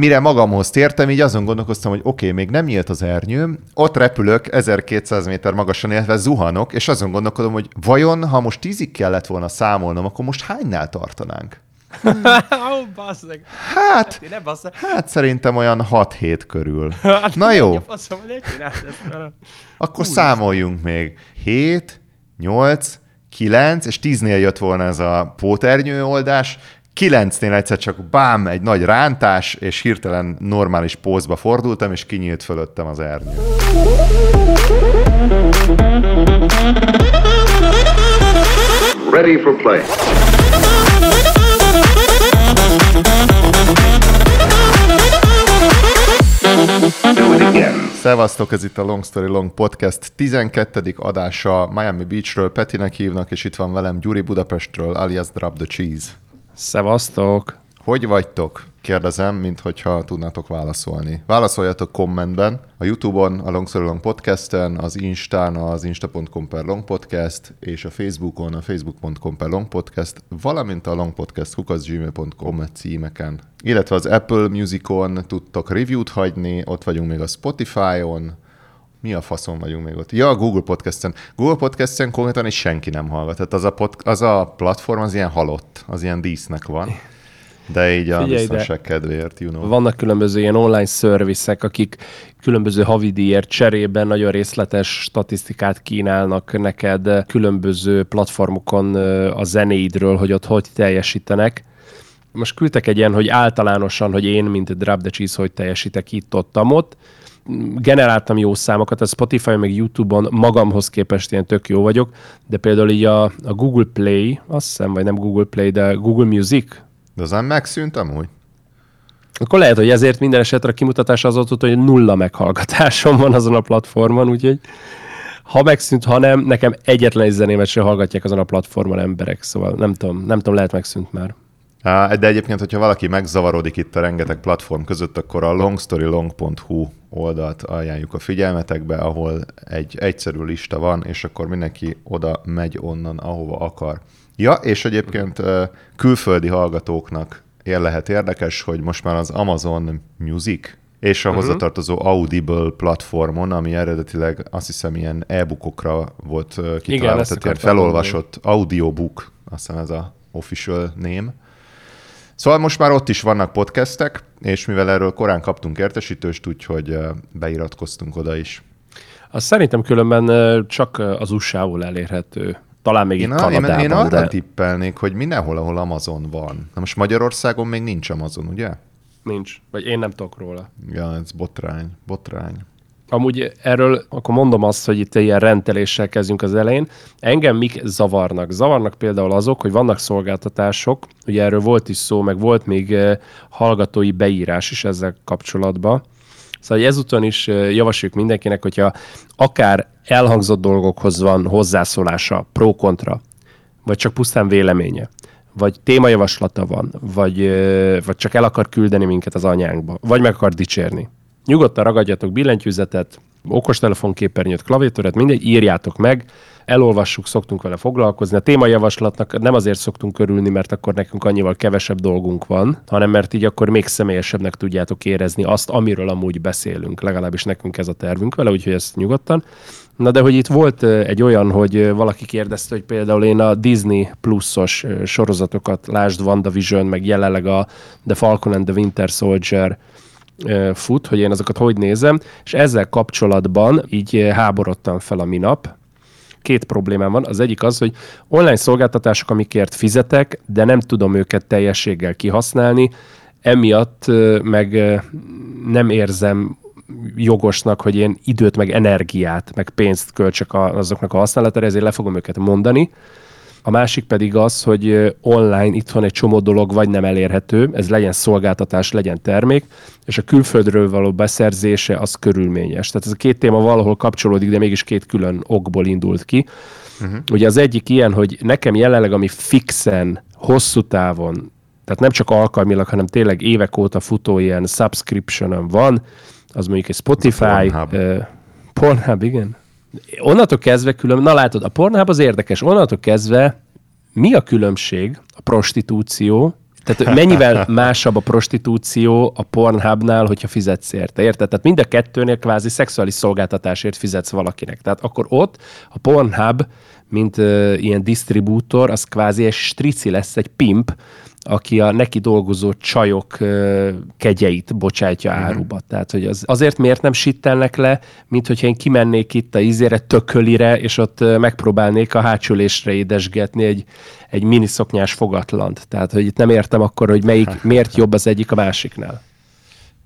mire magamhoz tértem, így azon gondolkoztam, hogy oké, okay, még nem nyílt az ernyőm, ott repülök 1200 méter magasan, illetve zuhanok, és azon gondolkodom, hogy vajon, ha most tízig kellett volna számolnom, akkor most hánynál tartanánk? Basszeg. Hát, basszeg. hát szerintem olyan 6-7 körül. Hát, Na jó, faszom, akkor számoljunk még. 7, 8, 9, és 10-nél jött volna ez a póternyő oldás, 9-nél egyszer csak bám, egy nagy rántás, és hirtelen normális pózba fordultam, és kinyílt fölöttem az ernyő. Ready for play. Szevasztok, ez itt a Long Story Long Podcast 12. adása Miami Beachről, Petinek hívnak, és itt van velem Gyuri Budapestről, alias Drop the Cheese. Szevasztok. Hogy vagytok? Kérdezem, mint hogyha tudnátok válaszolni. Válaszoljatok kommentben. A Youtube-on, a Long Long Podcasten, az Instán, az insta.com per Long Podcast, és a Facebookon, a facebook.com per Long Podcast, valamint a Long Podcast gmail.com címeken. Illetve az Apple Musicon tudtok review-t hagyni, ott vagyunk még a Spotify-on, mi a faszon vagyunk még ott? Ja, a Google Podcast-en. Google Podcast-en konkrétan is senki nem hallgat. Tehát az a, pod, az a platform az ilyen halott, az ilyen dísznek van. De így a Figyelj, biztonság kedvéért, you know. Vannak különböző ilyen online szerviszek, akik különböző havidíjért cserében nagyon részletes statisztikát kínálnak neked különböző platformokon a zenéidről, hogy ott hogy teljesítenek. Most küldtek egy ilyen, hogy általánosan, hogy én, mint Drop the Cheese, hogy teljesítek itt, ott, ott. Generáltam jó számokat, a Spotify meg YouTube-on magamhoz képest ilyen tök jó vagyok, de például így a, a Google Play, azt hiszem, vagy nem Google Play, de Google Music, De az nem megszűnt amúgy? akkor lehet, hogy ezért minden esetre a kimutatás az volt, hogy nulla meghallgatásom van azon a platformon, úgyhogy ha megszűnt, ha nem, nekem egyetlen egy zenémet sem hallgatják azon a platformon emberek, szóval nem tudom, nem tudom, lehet megszűnt már. De egyébként, hogyha valaki megzavarodik itt a rengeteg platform között, akkor a longstorylong.hu oldalt ajánljuk a figyelmetekbe, ahol egy egyszerű lista van, és akkor mindenki oda megy onnan, ahova akar. Ja, és egyébként külföldi hallgatóknak ér lehet érdekes, hogy most már az Amazon Music és a hozzátartozó Audible platformon, ami eredetileg azt hiszem ilyen e-bookokra volt kitalálva, tehát ilyen felolvasott audiobook, azt hiszem ez a official name. Szóval most már ott is vannak podcastek, és mivel erről korán kaptunk értesítőst, úgyhogy beiratkoztunk oda is. Az szerintem különben csak az USA-ból elérhető. Talán még Én, itt a, én, Kanadában, én arra de tippelnék, hogy mindenhol, ahol Amazon van. Na most Magyarországon még nincs Amazon, ugye? nincs. Vagy én nem tudok róla. Ja, ez botrány, botrány. Amúgy erről akkor mondom azt, hogy itt ilyen rendeléssel kezdjünk az elején. Engem mik zavarnak? Zavarnak például azok, hogy vannak szolgáltatások, ugye erről volt is szó, meg volt még eh, hallgatói beírás is ezzel kapcsolatban. Szóval ezúton is eh, javasoljuk mindenkinek, hogyha akár elhangzott dolgokhoz van hozzászólása, pro-kontra, vagy csak pusztán véleménye, vagy témajavaslata van, vagy, ö, vagy csak el akar küldeni minket az anyánkba, vagy meg akar dicsérni. Nyugodtan ragadjatok billentyűzetet, okostelefonképernyőt, klaviatúrát, mindegy, írjátok meg, elolvassuk, szoktunk vele foglalkozni. A témajavaslatnak nem azért szoktunk örülni, mert akkor nekünk annyival kevesebb dolgunk van, hanem mert így akkor még személyesebbnek tudjátok érezni azt, amiről amúgy beszélünk. Legalábbis nekünk ez a tervünk vele, úgyhogy ezt nyugodtan. Na de hogy itt volt ö, egy olyan, hogy ö, valaki kérdezte, hogy például én a Disney pluszos ö, sorozatokat, lásd WandaVision, meg jelenleg a The Falcon and the Winter Soldier fut, hogy én azokat hogy nézem, és ezzel kapcsolatban így háborodtam fel a minap, két problémám van. Az egyik az, hogy online szolgáltatások, amikért fizetek, de nem tudom őket teljességgel kihasználni, emiatt meg nem érzem jogosnak, hogy én időt, meg energiát, meg pénzt költsek azoknak a használatára, ezért le fogom őket mondani. A másik pedig az, hogy online itthon egy csomó dolog vagy nem elérhető, ez legyen szolgáltatás, legyen termék, és a külföldről való beszerzése az körülményes. Tehát ez a két téma valahol kapcsolódik, de mégis két külön okból indult ki. Uh-huh. Ugye az egyik ilyen, hogy nekem jelenleg, ami fixen, hosszú távon, tehát nem csak alkalmilag, hanem tényleg évek óta futó ilyen subscription van, az mondjuk egy Spotify, Pornhub. uh, Pornhub, igen. Onnantól kezdve külön, na látod, a Pornhub az érdekes, onnantól kezdve mi a különbség a prostitúció Tehát mennyivel másabb a prostitúció a Pornhubnál, hogyha fizetsz érte, érted? Tehát mind a kettőnél kvázi szexuális szolgáltatásért fizetsz valakinek. Tehát akkor ott a Pornhub, mint uh, ilyen disztribútor, az kvázi egy strici lesz, egy pimp, aki a neki dolgozó csajok kegyeit bocsátja uh-huh. áruba. Tehát, hogy az, azért miért nem sittelnek le, mint hogyha én kimennék itt a izére, tökölire, és ott megpróbálnék a hátsülésre édesgetni egy, egy miniszoknyás fogatlant. Tehát, hogy itt nem értem akkor, hogy melyik, miért jobb az egyik a másiknál.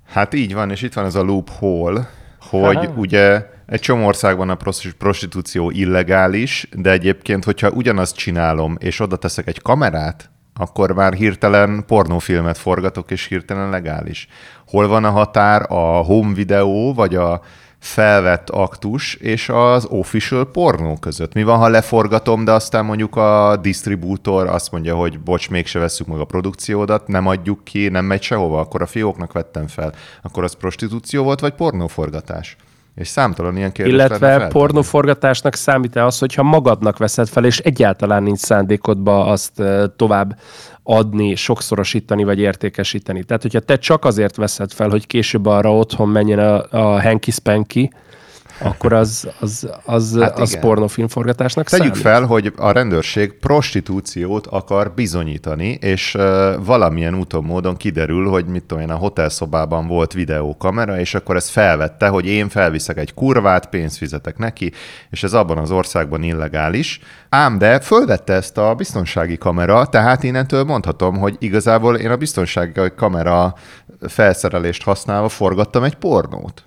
Hát így van, és itt van ez a loophole, hogy Aha. ugye egy csomó országban a prostitúció illegális, de egyébként, hogyha ugyanazt csinálom, és oda teszek egy kamerát, akkor már hirtelen pornófilmet forgatok, és hirtelen legális. Hol van a határ a home videó, vagy a felvett aktus és az official pornó között? Mi van, ha leforgatom, de aztán mondjuk a distribútor azt mondja, hogy bocs, mégse veszük meg a produkciódat, nem adjuk ki, nem megy sehova, akkor a fióknak vettem fel. Akkor az prostitúció volt, vagy pornóforgatás? És számtalan ilyen kérdés Illetve pornóforgatásnak számít-e az, hogyha magadnak veszed fel, és egyáltalán nincs szándékodba azt tovább adni, sokszorosítani vagy értékesíteni. Tehát, hogyha te csak azért veszed fel, hogy később arra otthon menjen a, a Hanky Spanky, akkor az, az, az, hát az pornofilmforgatásnak Tegyük számít. fel, hogy a rendőrség prostitúciót akar bizonyítani, és valamilyen úton, módon kiderül, hogy mit tudom én, a hotelszobában volt videókamera, és akkor ez felvette, hogy én felviszek egy kurvát, pénzt fizetek neki, és ez abban az országban illegális. Ám de fölvette ezt a biztonsági kamera, tehát innentől mondhatom, hogy igazából én a biztonsági kamera felszerelést használva forgattam egy pornót.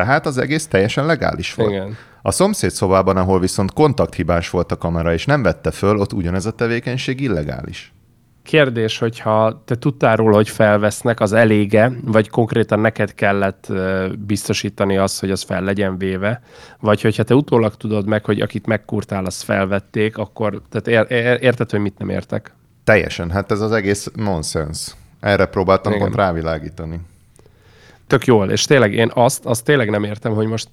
Tehát az egész teljesen legális volt. Igen. A szomszéd szobában, ahol viszont kontakthibás volt a kamera, és nem vette föl, ott ugyanez a tevékenység illegális. Kérdés, hogyha te tudtál róla, hogy felvesznek, az elége, vagy konkrétan neked kellett biztosítani azt, hogy az fel legyen véve, vagy hogyha te utólag tudod meg, hogy akit megkurtál, azt felvették, akkor tehát ér, ér, érted, hogy mit nem értek? Teljesen, hát ez az egész nonsens. Erre próbáltam Igen. pont rávilágítani tök jól, és tényleg én azt, azt tényleg nem értem, hogy most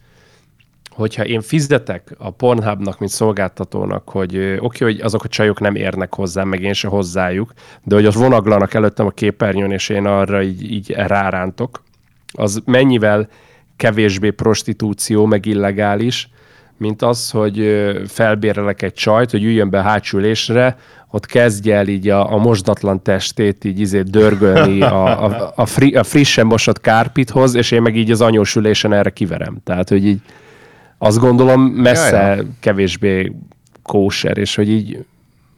hogyha én fizetek a Pornhubnak, mint szolgáltatónak, hogy oké, okay, hogy azok a csajok nem érnek hozzám, meg én se hozzájuk, de hogy az vonaglanak előttem a képernyőn, és én arra így, így rárántok, az mennyivel kevésbé prostitúció, meg illegális, mint az, hogy felbérelek egy csajt, hogy üljön be hátsülésre, ott kezdje el így a, a mosdatlan testét így izé dörgölni a, a, a, fri, a frissen mosott kárpithoz, és én meg így az anyósülésen erre kiverem. Tehát, hogy így azt gondolom messze Jaj, kevésbé kóser, és hogy így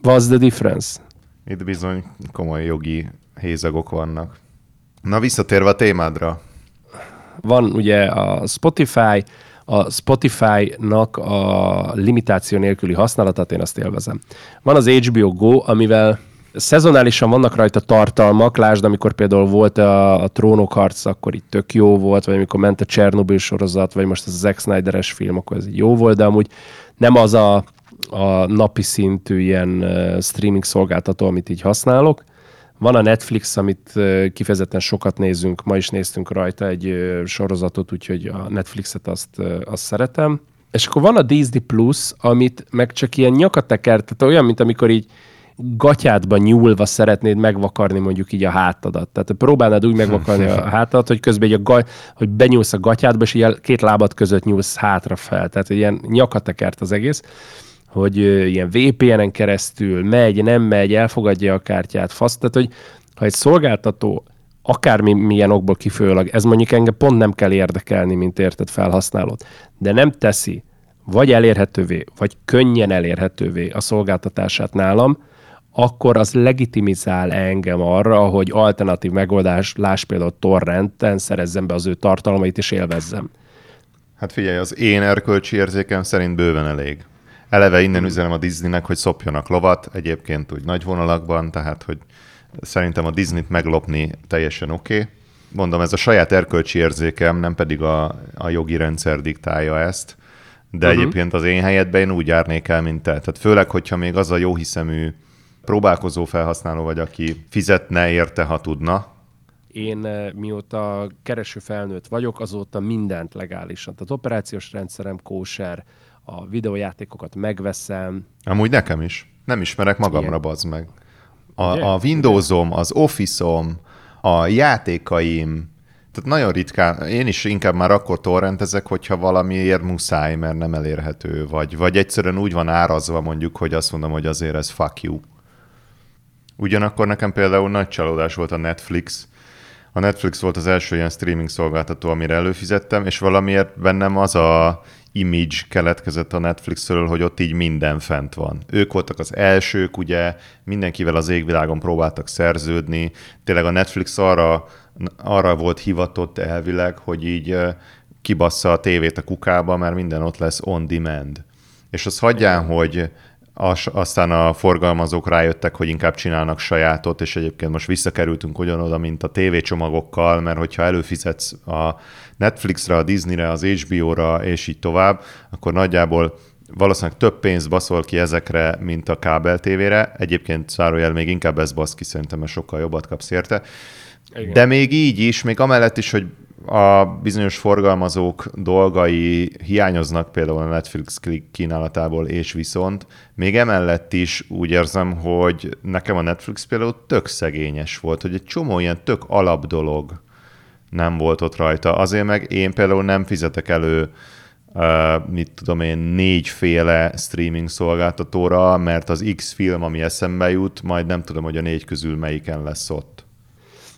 what's the difference? Itt bizony komoly jogi hézagok vannak. Na visszatérve a témádra. Van ugye a Spotify, a Spotify-nak a limitáció nélküli használatát én azt élvezem. Van az HBO Go, amivel szezonálisan vannak rajta tartalmak, lásd, amikor például volt a, a Trónok harc, akkor itt tök jó volt, vagy amikor ment a Chernobyl sorozat, vagy most ez a Zack Snyder-es film, akkor ez jó volt, de amúgy nem az a, a napi szintű ilyen streaming szolgáltató, amit így használok. Van a Netflix, amit kifejezetten sokat nézünk, ma is néztünk rajta egy sorozatot, úgyhogy a Netflixet azt, azt szeretem. És akkor van a Disney Plus, amit meg csak ilyen nyakateker, tehát olyan, mint amikor így gatyádba nyúlva szeretnéd megvakarni mondjuk így a hátadat. Tehát próbálnád úgy megvakarni a hátadat, hogy közben így a ga, hogy benyúlsz a gatyádba, és így a két lábad között nyúlsz hátra fel. Tehát ilyen nyakatekert az egész hogy ilyen VPN-en keresztül megy, nem megy, elfogadja a kártyát, fasz, tehát hogy ha egy szolgáltató akármi milyen okból kifolyólag, ez mondjuk engem pont nem kell érdekelni, mint érted felhasználót, de nem teszi vagy elérhetővé, vagy könnyen elérhetővé a szolgáltatását nálam, akkor az legitimizál engem arra, hogy alternatív megoldás, láss például torrenten szerezzem be az ő tartalmait és élvezzem. Hát figyelj, az én erkölcsi érzékem szerint bőven elég. Eleve innen üzenem a Disneynek, hogy szopjanak lovat, egyébként úgy nagy vonalakban, tehát hogy szerintem a Disney-t meglopni teljesen oké. Okay. Mondom, ez a saját erkölcsi érzékem, nem pedig a, a jogi rendszer diktálja ezt, de uh-huh. egyébként az én helyetben én úgy járnék el, mint te. Tehát főleg, hogyha még az a jó hiszemű próbálkozó felhasználó vagy, aki fizetne érte, ha tudna, én eh, mióta kereső felnőtt vagyok, azóta mindent legálisan. Tehát operációs rendszerem kóser, a videójátékokat megveszem. Amúgy nekem is. Nem ismerek magamra, bazd meg. A, Ugye? a Windowsom, az Office-om, a játékaim, tehát nagyon ritkán, én is inkább már akkor torrentezek, hogyha valamiért muszáj, mert nem elérhető, vagy, vagy egyszerűen úgy van árazva mondjuk, hogy azt mondom, hogy azért ez fuck you. Ugyanakkor nekem például nagy csalódás volt a Netflix. A Netflix volt az első ilyen streaming szolgáltató, amire előfizettem, és valamiért bennem az a image keletkezett a Netflixről, hogy ott így minden fent van. Ők voltak az elsők, ugye, mindenkivel az égvilágon próbáltak szerződni. Tényleg a Netflix arra, arra volt hivatott elvileg, hogy így kibassza a tévét a kukába, mert minden ott lesz on demand. És az hagyján, hogy aztán a forgalmazók rájöttek, hogy inkább csinálnak sajátot, és egyébként most visszakerültünk ugyanoda, mint a tévécsomagokkal, mert hogyha előfizetsz a Netflixre, a Disneyre, az HBO-ra, és így tovább, akkor nagyjából valószínűleg több pénzt baszol ki ezekre, mint a kábel tévére. Egyébként zárójel még inkább ez basz ki, szerintem, mert sokkal jobbat kapsz érte. Igen. De még így is, még amellett is, hogy a bizonyos forgalmazók dolgai hiányoznak például a Netflix kínálatából, és viszont még emellett is úgy érzem, hogy nekem a Netflix például tök szegényes volt, hogy egy csomó ilyen tök alap dolog nem volt ott rajta. Azért meg én például nem fizetek elő uh, mit tudom én, négyféle streaming szolgáltatóra, mert az X film, ami eszembe jut, majd nem tudom, hogy a négy közül melyiken lesz ott.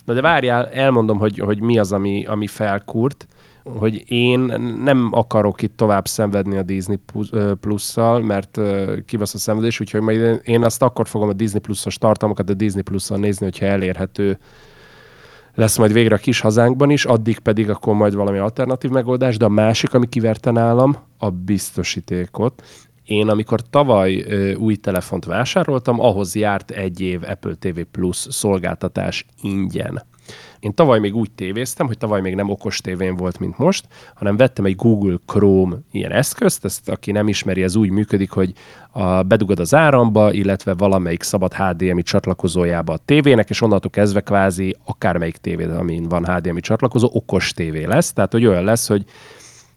Na de várjál, elmondom, hogy, hogy mi az, ami, ami felkurt, hogy én nem akarok itt tovább szenvedni a Disney Plus-szal, mert kivasz a szenvedés, úgyhogy majd én azt akkor fogom a Disney Plus-os tartalmakat a Disney Plus-on nézni, hogyha elérhető lesz majd végre a kis hazánkban is, addig pedig akkor majd valami alternatív megoldás, de a másik, ami kiverte nálam, a biztosítékot. Én amikor tavaly új telefont vásároltam, ahhoz járt egy év Apple TV Plus szolgáltatás ingyen. Én tavaly még úgy tévéztem, hogy tavaly még nem okos tévén volt, mint most, hanem vettem egy Google Chrome ilyen eszközt, ezt aki nem ismeri, ez úgy működik, hogy a, bedugod az áramba, illetve valamelyik szabad HDMI csatlakozójába a tévének, és onnantól kezdve kvázi akármelyik tévé, amin van HDMI csatlakozó, okos tévé lesz. Tehát, hogy olyan lesz, hogy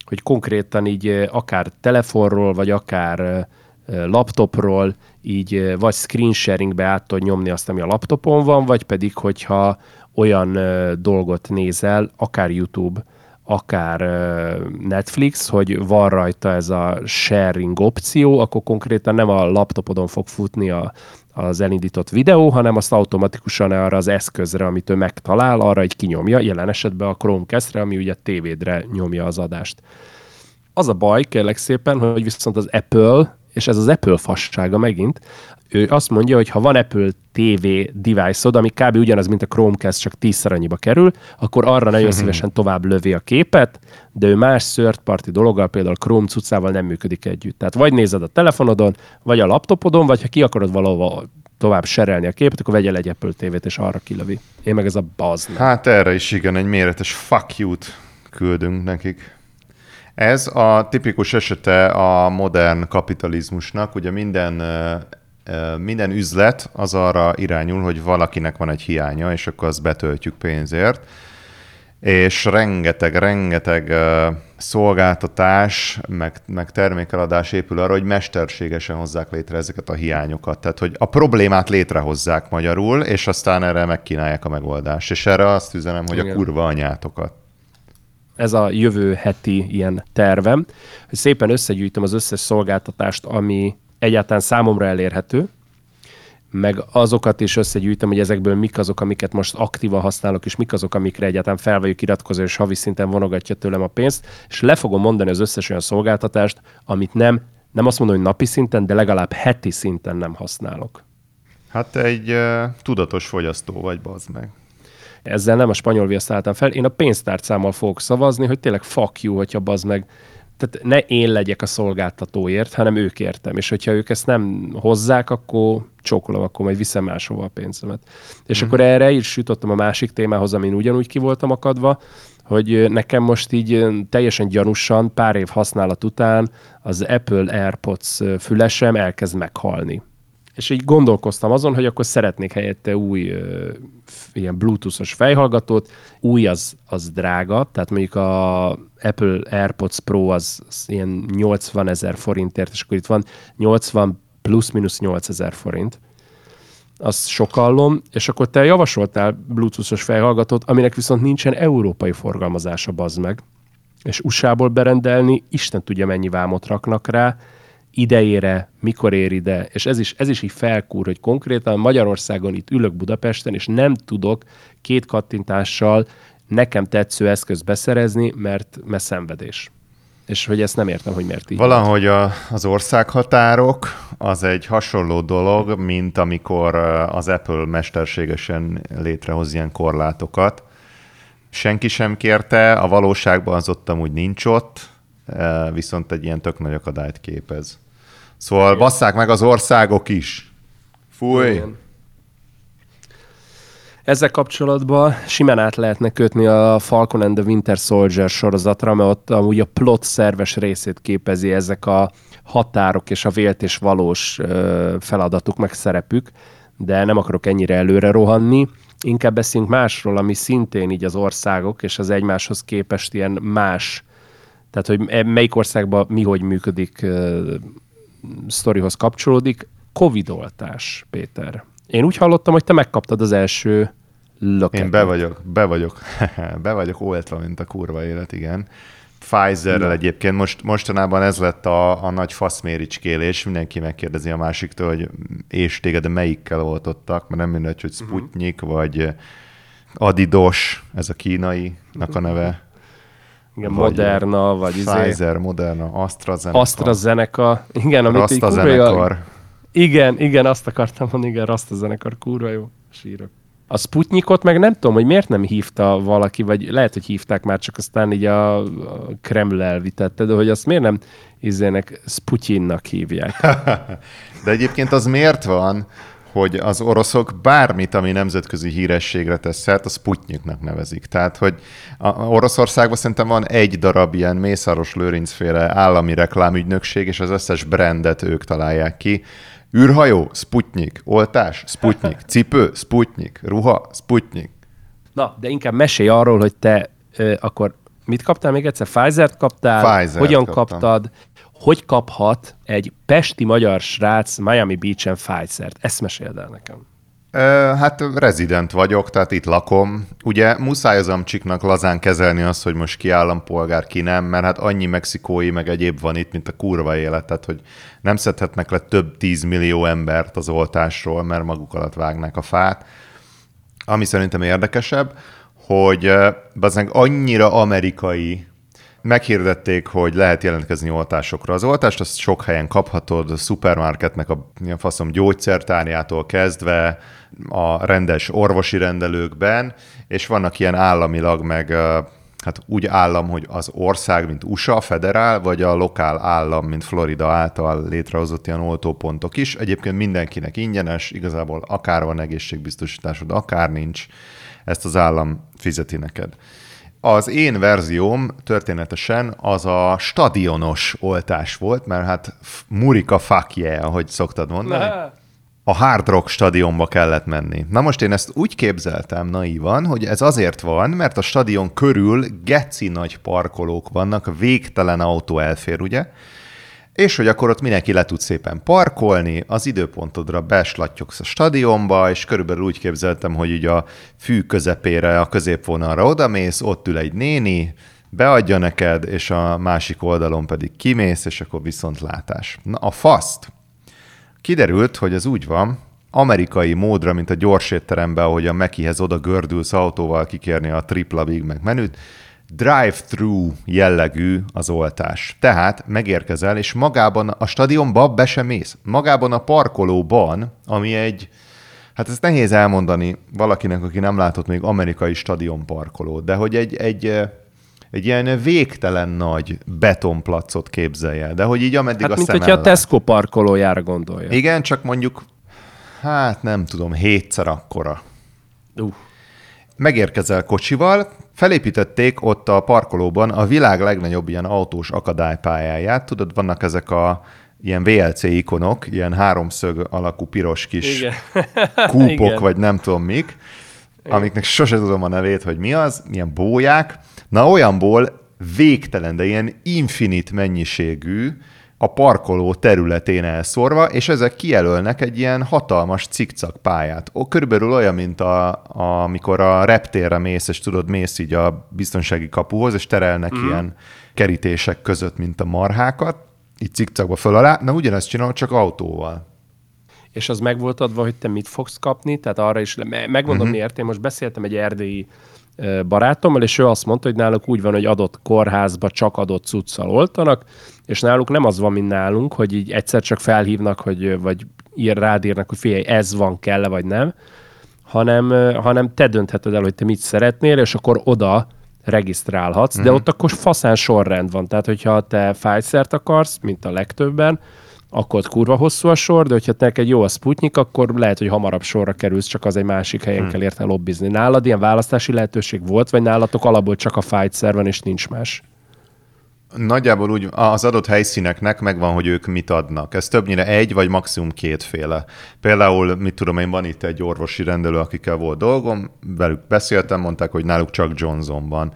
hogy konkrétan így eh, akár telefonról, vagy akár eh, laptopról így eh, vagy screen sharingbe át tud nyomni azt, ami a laptopon van, vagy pedig, hogyha olyan dolgot nézel, akár YouTube, akár Netflix, hogy van rajta ez a sharing opció, akkor konkrétan nem a laptopodon fog futni a, az elindított videó, hanem azt automatikusan arra az eszközre, amit ő megtalál, arra egy kinyomja, jelen esetben a Chromecast-re, ami ugye tévédre nyomja az adást. Az a baj, kérlek szépen, hogy viszont az Apple, és ez az Apple fassága megint, ő azt mondja, hogy ha van Apple TV device-od, ami kb. ugyanaz, mint a Chromecast, csak tízszer annyiba kerül, akkor arra nagyon szívesen tovább lövi a képet, de ő más third party dologgal, például Chrome cuccával nem működik együtt. Tehát vagy nézed a telefonodon, vagy a laptopodon, vagy ha ki akarod valahova tovább serelni a képet, akkor vegyél egy Apple TV-t, és arra kilövi. Én meg ez a bazd. Hát erre is igen, egy méretes fuck you-t küldünk nekik. Ez a tipikus esete a modern kapitalizmusnak. Ugye minden, minden üzlet az arra irányul, hogy valakinek van egy hiánya, és akkor azt betöltjük pénzért. És rengeteg, rengeteg szolgáltatás, meg, meg termékeladás épül arra, hogy mesterségesen hozzák létre ezeket a hiányokat. Tehát, hogy a problémát létrehozzák magyarul, és aztán erre megkínálják a megoldást. És erre azt üzenem, hogy Igen. a kurva anyátokat. ez a jövő heti ilyen tervem, hogy szépen összegyűjtöm az összes szolgáltatást, ami egyáltalán számomra elérhető, meg azokat is összegyűjtöm, hogy ezekből mik azok, amiket most aktívan használok, és mik azok, amikre egyáltalán fel vagyok iratkozó, és havi szinten vonogatja tőlem a pénzt, és le fogom mondani az összes olyan szolgáltatást, amit nem, nem azt mondom, hogy napi szinten, de legalább heti szinten nem használok. Hát te egy uh, tudatos fogyasztó vagy, bazd meg. ezzel nem a spanyol viaszt álltam fel, én a pénztárcámmal fogok szavazni, hogy tényleg fuck you, hogyha bazd meg, tehát ne én legyek a szolgáltatóért, hanem ők értem. És hogyha ők ezt nem hozzák, akkor csókolom, akkor majd viszem máshova a pénzemet. És Mhm. akkor erre is jutottam a másik témához, amin ugyanúgy ki voltam akadva, hogy nekem most így teljesen gyanúsan pár év használat után az Apple AirPods fülesem elkezd meghalni. És így gondolkoztam azon, hogy akkor szeretnék helyette új ö, ilyen bluetoothos fejhallgatót. Új az, az drága, tehát mondjuk a Apple AirPods Pro az, az ilyen 80 ezer forintért, és akkor itt van 80 plusz-minusz 8 ezer forint azt sokallom, és akkor te javasoltál Bluetooth-os fejhallgatót, aminek viszont nincsen európai forgalmazása, bazd meg. És USA-ból berendelni, Isten tudja mennyi vámot raknak rá, idejére, mikor ér ide, és ez is, ez is így felkúr, hogy konkrétan Magyarországon itt ülök Budapesten, és nem tudok két kattintással nekem tetsző eszköz beszerezni, mert, mert szenvedés. És hogy ezt nem értem, hogy miért így. Valahogy a, az országhatárok az egy hasonló dolog, mint amikor az Apple mesterségesen létrehoz ilyen korlátokat. Senki sem kérte, a valóságban az ott amúgy nincs ott, viszont egy ilyen tök nagy akadályt képez. Szóval Igen. basszák meg az országok is. Fúj! Igen. Ezzel kapcsolatban simán át lehetne kötni a Falcon and the Winter Soldier sorozatra, mert ott amúgy a plot szerves részét képezi ezek a határok és a vélt és valós feladatuk, meg szerepük, de nem akarok ennyire előre rohanni. Inkább beszéljünk másról, ami szintén így az országok és az egymáshoz képest ilyen más, tehát hogy e, melyik országban mi hogy működik, sztorihoz kapcsolódik. Covid-oltás, Péter. Én úgy hallottam, hogy te megkaptad az első löketet. Én be vagyok, be vagyok, be vagyok oltva, mint a kurva élet, igen. Pfizerrel egyébként most, mostanában ez lett a, a nagy faszméricskélés, mindenki megkérdezi a másiktól, hogy és téged melyikkel oltottak, mert nem mindegy, hogy mhm. Sputnik, uh-huh. vagy Adidos, ez a kínainak a neve. Igen, vagy Moderna, vagy izé- Pfizer, izé... Moderna, AstraZeneca. AstraZeneca, igen, amit AstraZeneca. Igen, igen, azt akartam mondani, igen, AstraZeneca, kurva jó, sírok. A Sputnikot meg nem tudom, hogy miért nem hívta valaki, vagy lehet, hogy hívták már, csak aztán így a, a Kreml elvitette, de hogy azt miért nem izének Sputyinnak hívják? de egyébként az miért van, hogy az oroszok bármit, ami nemzetközi hírességre tesz szert, a Sputniknak nevezik. Tehát, hogy a Oroszországban szerintem van egy darab ilyen Mészáros Lőrincféle állami reklámügynökség, és az összes brandet ők találják ki. űrhajó, Sputnik, oltás, Sputnik, cipő, Sputnik, ruha, Sputnik. Na, de inkább mesélj arról, hogy te ö, akkor mit kaptál még egyszer? Pfizer-t kaptál? Pfizer-t hogyan kaptam. kaptad? Hogy kaphat egy pesti magyar srác Miami Beach-en Pfizer-t? Ezt meséld el nekem. Hát rezident vagyok, tehát itt lakom. Ugye muszáj az amcsiknak lazán kezelni azt, hogy most ki állampolgár, ki nem, mert hát annyi mexikói meg egyéb van itt, mint a kurva életet, hogy nem szedhetnek le több tízmillió embert az oltásról, mert maguk alatt vágnak a fát. Ami szerintem érdekesebb, hogy bazdmeg annyira amerikai meghirdették, hogy lehet jelentkezni oltásokra. Az oltást azt sok helyen kaphatod, a szupermarketnek a faszom gyógyszertárjától kezdve, a rendes orvosi rendelőkben, és vannak ilyen államilag meg hát úgy állam, hogy az ország, mint USA, federál, vagy a lokál állam, mint Florida által létrehozott ilyen oltópontok is. Egyébként mindenkinek ingyenes, igazából akár van egészségbiztosításod, akár nincs, ezt az állam fizeti neked. Az én verzióm történetesen az a stadionos oltás volt, mert hát Murika fuck yeah, ahogy szoktad mondani. Ne. A Hard Rock stadionba kellett menni. Na most én ezt úgy képzeltem naívan, hogy ez azért van, mert a stadion körül geci nagy parkolók vannak, végtelen autó elfér, ugye? És hogy akkor ott mindenki le tud szépen parkolni, az időpontodra beslattyogsz a stadionba, és körülbelül úgy képzeltem, hogy így a fű közepére, a középvonalra odamész, ott ül egy néni, beadja neked, és a másik oldalon pedig kimész, és akkor viszont látás. Na a faszt. Kiderült, hogy ez úgy van, amerikai módra, mint a gyors étteremben, ahogy a Mekihez oda gördülsz autóval kikérni a tripla Big Mac menüt, drive-thru jellegű az oltás. Tehát megérkezel, és magában a stadionba be sem mész. Magában a parkolóban, ami egy, hát ez nehéz elmondani valakinek, aki nem látott még amerikai stadionparkolót, de hogy egy, egy egy ilyen végtelen nagy betonplacot képzelje, de hogy így ameddig hát, a mint hogyha a Tesco parkolójára gondolja. Igen, csak mondjuk, hát nem tudom, hétszer akkora. Uh. Megérkezel kocsival, Felépítették ott a parkolóban a világ legnagyobb ilyen autós akadálypályáját. Tudod, vannak ezek a ilyen VLC ikonok, ilyen háromszög alakú piros kis Igen. kúpok, Igen. vagy nem tudom mik, Igen. amiknek sose tudom a nevét, hogy mi az, milyen bóják. Na olyanból végtelen, de ilyen infinit mennyiségű a parkoló területén elszórva, és ezek kijelölnek egy ilyen hatalmas cikcak pályát. O, körülbelül olyan, mint a, a, amikor a reptérre mész, és tudod, mész így a biztonsági kapuhoz, és terelnek mm. ilyen kerítések között, mint a marhákat, így cikcakba föl alá, na ugyanezt csinál, csak autóval. És az meg volt adva, hogy te mit fogsz kapni, tehát arra is, megmondom uh-huh. miért, én most beszéltem egy erdélyi barátommal, és ő azt mondta, hogy náluk úgy van, hogy adott kórházba csak adott cuccal oltanak, és náluk nem az van, mint nálunk, hogy így egyszer csak felhívnak, hogy, vagy ír, rádírnak, hogy figyelj, ez van, kell vagy nem, hanem, hanem te döntheted el, hogy te mit szeretnél, és akkor oda regisztrálhatsz, mm-hmm. de mhm. ott akkor faszán sorrend van. Tehát, hogyha te Pfizer-t akarsz, mint a legtöbben, akkor ott kurva hosszú a sor, de hogyha neked jó a Sputnik, akkor lehet, hogy hamarabb sorra kerülsz, csak az egy másik helyen hmm. kell érte lobbizni. Nálad ilyen választási lehetőség volt, vagy nálatok alapból csak a Pfizer van, és nincs más? Nagyjából úgy az adott helyszíneknek megvan, hogy ők mit adnak. Ez többnyire egy, vagy maximum kétféle. Például, mit tudom én, van itt egy orvosi rendelő, akikkel volt dolgom, velük beszéltem, mondták, hogy náluk csak Johnson van.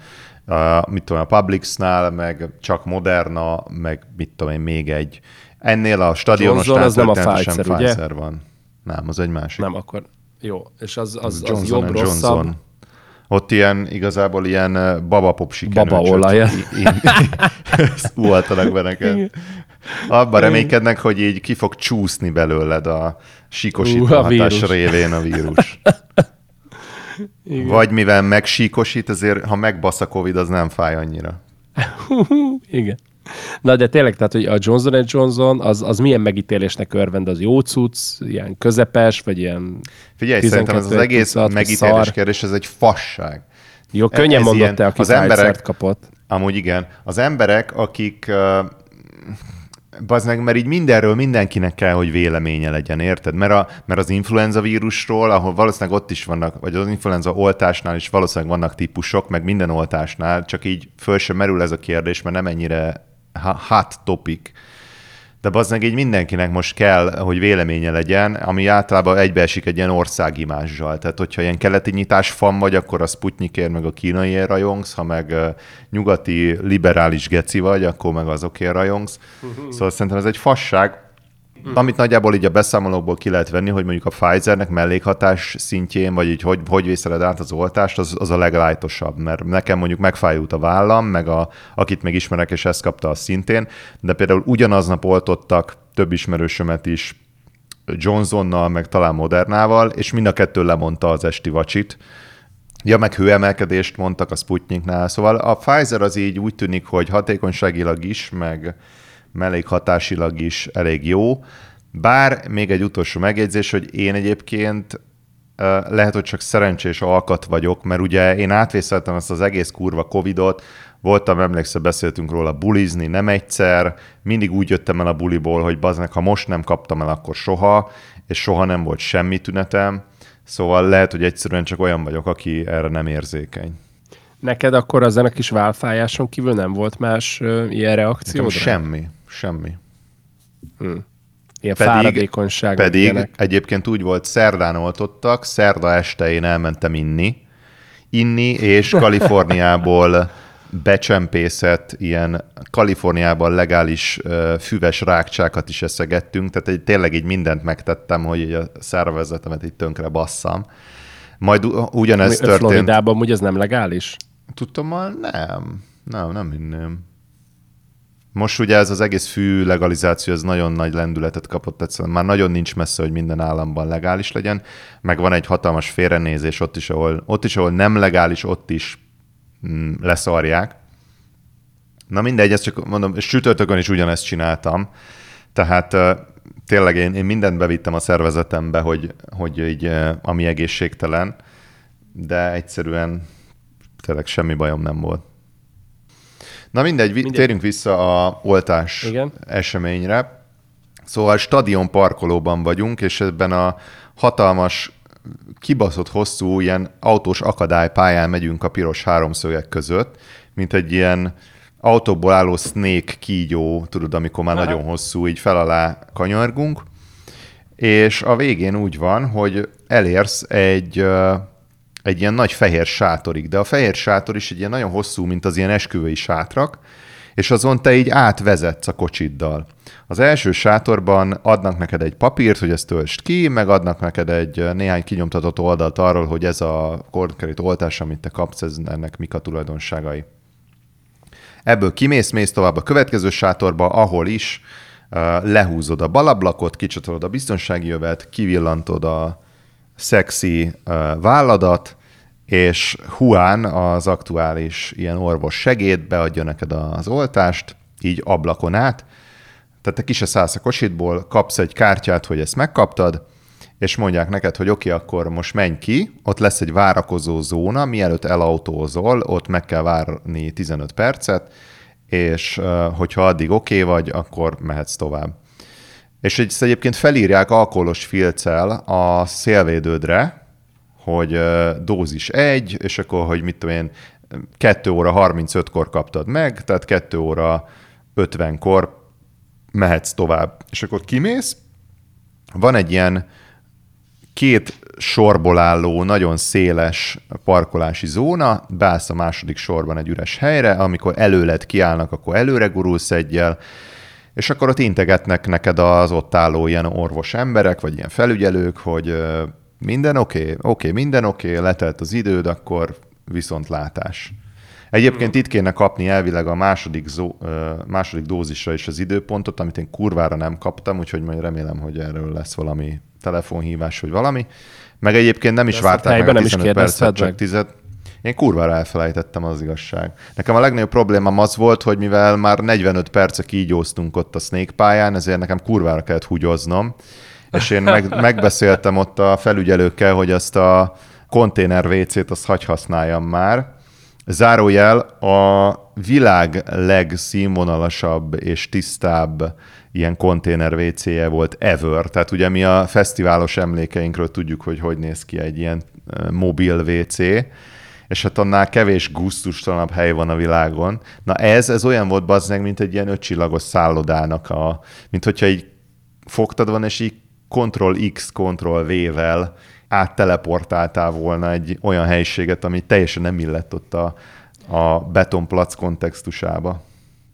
Uh, mit tudom, a Publixnál, meg csak Moderna, meg mit tudom én, még egy. Ennél a stadionosnál az nem a Pfizer, Pfizer ugye? van. Nem, az egy másik. Nem, akkor jó. És az, az, Johnson az jobb, rosszabb? Johnson. Ott ilyen, igazából ilyen babapop sikerült. Baba olaja. Uhaltanak be neked. Abban reménykednek, hogy így ki fog csúszni belőled a síkosító uh, hatás révén a vírus. Igen. Vagy mivel megsíkosít, ezért ha megbasz a Covid, az nem fáj annyira. Igen. Na de tényleg, tehát hogy a Johnson Johnson az, az milyen megítélésnek örvend? Az jó cucc, ilyen közepes, vagy ilyen Figyelj, szerintem ez az egész megítélés kérdés, ez egy fasság. Jó, könnyen mondott te, aki az emberek, kapott. Amúgy igen. Az emberek, akik uh, Bazd mert így mindenről mindenkinek kell, hogy véleménye legyen, érted? Mert, a, mert az influenza vírusról, ahol valószínűleg ott is vannak, vagy az influenza oltásnál is valószínűleg vannak típusok, meg minden oltásnál, csak így föl sem merül ez a kérdés, mert nem ennyire hot topic. De az meg így mindenkinek most kell, hogy véleménye legyen, ami általában egybeesik egy ilyen országimázsal. Tehát, hogyha ilyen keleti nyitás fan vagy, akkor a Sputnikért meg a kínaiért rajongsz, ha meg nyugati liberális geci vagy, akkor meg azokért rajongsz. Uh-huh. Szóval szerintem ez egy fasság, Mm. Amit nagyjából így a beszámolókból ki lehet venni, hogy mondjuk a Pfizernek mellékhatás szintjén, vagy így hogy, hogy vészeled át az oltást, az, az a leglájtosabb, mert nekem mondjuk megfájult a vállam, meg a, akit még ismerek, és ezt kapta a szintén, de például ugyanaznap oltottak több ismerősömet is Johnsonnal, meg talán Modernával, és mind a kettő lemondta az esti vacsit, Ja, meg hőemelkedést mondtak a Sputniknál, szóval a Pfizer az így úgy tűnik, hogy hatékonyságilag is, meg, mellékhatásilag is elég jó. Bár még egy utolsó megjegyzés, hogy én egyébként lehet, hogy csak szerencsés alkat vagyok, mert ugye én átvészeltem ezt az egész kurva Covidot, voltam, emlékszem, beszéltünk róla bulizni, nem egyszer, mindig úgy jöttem el a buliból, hogy baznak, ha most nem kaptam el, akkor soha, és soha nem volt semmi tünetem, szóval lehet, hogy egyszerűen csak olyan vagyok, aki erre nem érzékeny. Neked akkor az a kis válfájáson kívül nem volt más uh, ilyen reakció? Semmi. Semmi. Hmm. Ilyen pedig, fáradékonyság. Pedig ilyenek. egyébként úgy volt, szerdán oltottak, szerda este én elmentem inni, inni, és Kaliforniából becsempészett ilyen Kaliforniában legális uh, füves rákcsákat is eszegettünk, tehát egy, tényleg így mindent megtettem, hogy a szervezetemet itt tönkre basszam. Majd ugyanez történt... Floridában úgy ez nem legális? Tudtam, nem. Nem, nem hinném. Most ugye ez az egész fű legalizáció, ez nagyon nagy lendületet kapott, egyszerűen már nagyon nincs messze, hogy minden államban legális legyen, meg van egy hatalmas félrenézés ott is, ahol, ott is, ahol nem legális, ott is mm, leszarják. Na mindegy, ezt csak mondom, és csütörtökön is ugyanezt csináltam, tehát tényleg én, én mindent bevittem a szervezetembe, hogy, hogy így, ami egészségtelen, de egyszerűen tényleg semmi bajom nem volt. Na mindegy, mindegy. térjünk vissza a oltás Igen. eseményre. Szóval stadion parkolóban vagyunk, és ebben a hatalmas, kibaszott hosszú ilyen autós akadálypályán megyünk a piros háromszögek között, mint egy ilyen autóból álló snake kígyó, tudod, amikor már Aha. nagyon hosszú, így fel alá kanyargunk, és a végén úgy van, hogy elérsz egy egy ilyen nagy fehér sátorig, de a fehér sátor is egy ilyen nagyon hosszú, mint az ilyen esküvői sátrak, és azon te így átvezetsz a kocsiddal. Az első sátorban adnak neked egy papírt, hogy ezt töltsd ki, meg adnak neked egy néhány kinyomtatott oldalt arról, hogy ez a konkrét oltás, amit te kapsz, ez ennek mik a tulajdonságai. Ebből kimész, mész tovább a következő sátorba, ahol is uh, lehúzod a balablakot, kicsatolod a biztonsági jövet, kivillantod a szexi válladat, és Juan, az aktuális ilyen orvos segéd, beadja neked az oltást, így ablakon át, tehát te ki se szállsz a kositból, kapsz egy kártyát, hogy ezt megkaptad, és mondják neked, hogy oké, okay, akkor most menj ki, ott lesz egy várakozó zóna, mielőtt elautózol, ott meg kell várni 15 percet, és hogyha addig oké okay vagy, akkor mehetsz tovább. És ezt egyébként felírják alkoholos filccel a szélvédődre, hogy dózis egy, és akkor, hogy mit tudom én, 2 óra 35-kor kaptad meg, tehát 2 óra 50-kor mehetsz tovább. És akkor kimész, van egy ilyen két sorból álló, nagyon széles parkolási zóna, beállsz a második sorban egy üres helyre, amikor előled kiállnak, akkor előre gurulsz egyel, és akkor ott integetnek neked az ott álló ilyen orvos emberek, vagy ilyen felügyelők, hogy minden oké, okay, oké, okay, minden oké, okay, letelt az időd, akkor viszontlátás. Egyébként itt kéne kapni elvileg a második, zó, második dózisra is az időpontot, amit én kurvára nem kaptam, úgyhogy majd remélem, hogy erről lesz valami telefonhívás, vagy valami. Meg egyébként nem is várták meg a 15 percet, csak 10 én kurvára elfelejtettem az igazság. Nekem a legnagyobb problémám az volt, hogy mivel már 45 perce kígyóztunk ott a Snake pályán, ezért nekem kurvára kellett húgyoznom, és én meg, megbeszéltem ott a felügyelőkkel, hogy azt a konténer WC-t azt hagy használjam már, Zárójel a világ legszínvonalasabb és tisztább ilyen konténer wc volt ever. Tehát ugye mi a fesztiválos emlékeinkről tudjuk, hogy hogy néz ki egy ilyen mobil WC, és hát annál kevés gusztustalanabb hely van a világon. Na ez, ez olyan volt bazdmeg, mint egy ilyen ötcsillagos szállodának a, mint hogyha így fogtad van, és így Ctrl X, Ctrl V-vel átteleportáltál volna egy olyan helyiséget, ami teljesen nem illett ott a, a betonplac kontextusába.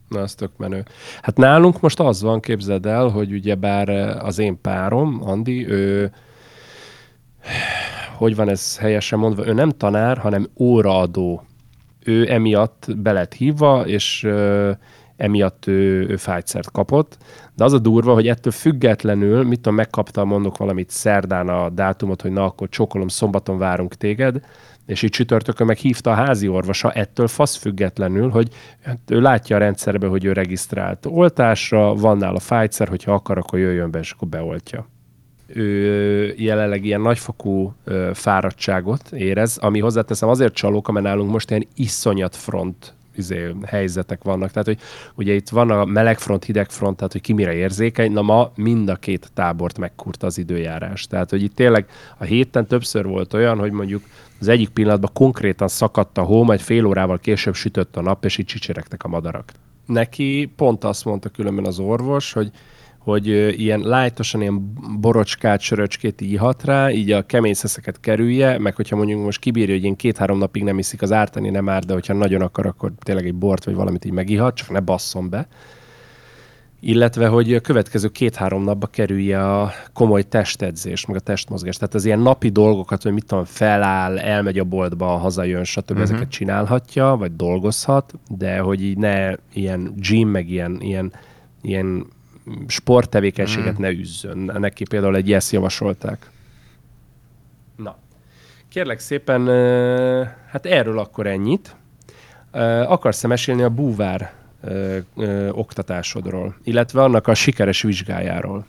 Na, ez tök menő. Hát nálunk most az van, képzeld el, hogy ugye bár az én párom, Andi, ő hogy van ez helyesen mondva, ő nem tanár, hanem óraadó. Ő emiatt be lett hívva, és emiatt ő, ő fájtszert kapott. De az a durva, hogy ettől függetlenül, mit tudom, megkapta, mondok valamit szerdán a dátumot, hogy na, akkor csokolom, szombaton várunk téged, és így csütörtökön meg hívta a házi orvosa ettől fasz függetlenül, hogy hát ő látja a rendszerbe, hogy ő regisztrált oltásra, van nála fájtszer, hogyha akar, akkor jöjjön be, és akkor beoltja. Ő jelenleg ilyen nagyfokú fáradtságot érez, ami hozzáteszem azért csalóka, mert nálunk most ilyen iszonyat front izé, helyzetek vannak. Tehát, hogy ugye itt van a melegfront, hidegfront, tehát, hogy ki mire érzékeny. Na ma mind a két tábort megkurta az időjárás. Tehát, hogy itt tényleg a héten többször volt olyan, hogy mondjuk az egyik pillanatban konkrétan szakadt a hó, majd fél órával később sütött a nap, és így csicseregtek a madarak. Neki pont azt mondta különben az orvos, hogy hogy ilyen lájtosan ilyen borocskát, söröcskét ihat rá, így a kemény szeszeket kerülje, meg hogyha mondjuk most kibírja, hogy én két-három napig nem iszik az ártani, nem ár, de hogyha nagyon akar, akkor tényleg egy bort vagy valamit így megihat, csak ne basszon be. Illetve, hogy a következő két-három napba kerülje a komoly testedzés, meg a testmozgás. Tehát az ilyen napi dolgokat, hogy mit tudom, feláll, elmegy a boltba, hazajön, stb. Uh-huh. ezeket csinálhatja, vagy dolgozhat, de hogy így ne ilyen gym, meg ilyen, ilyen, ilyen sporttevékenységet mm. ne üzzön. Neki például egy yes javasolták. Na, kérlek szépen, hát erről akkor ennyit. Akarsz-e mesélni a búvár oktatásodról, illetve annak a sikeres vizsgájáról?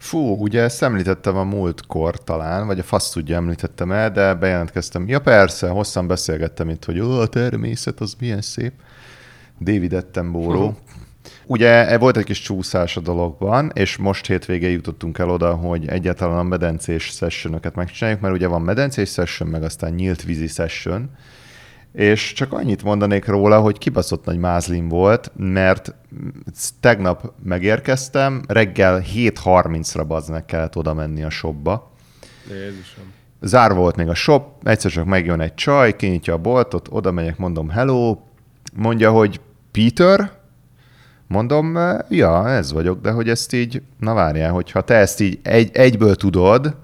Fú, ugye ezt említettem a múltkor talán, vagy a fasz tudja említettem el, de bejelentkeztem. Ja persze, hosszan beszélgettem itt, hogy a természet az milyen szép. David Attenborough, uh-huh. Ugye volt egy kis csúszás a dologban, és most hétvégén jutottunk el oda, hogy egyáltalán a medencés sessionöket megcsináljuk, mert ugye van medencés session, meg aztán nyílt vízi session, és csak annyit mondanék róla, hogy kibaszott nagy mázlim volt, mert tegnap megérkeztem, reggel 7.30-ra baznek kellett oda menni a shopba. Jézusom. Zárva volt még a shop, egyszer csak megjön egy csaj, kinyitja a boltot, oda megyek, mondom hello, mondja, hogy Peter, mondom, ja, ez vagyok, de hogy ezt így, na várjál, hogyha te ezt így egy, egyből tudod,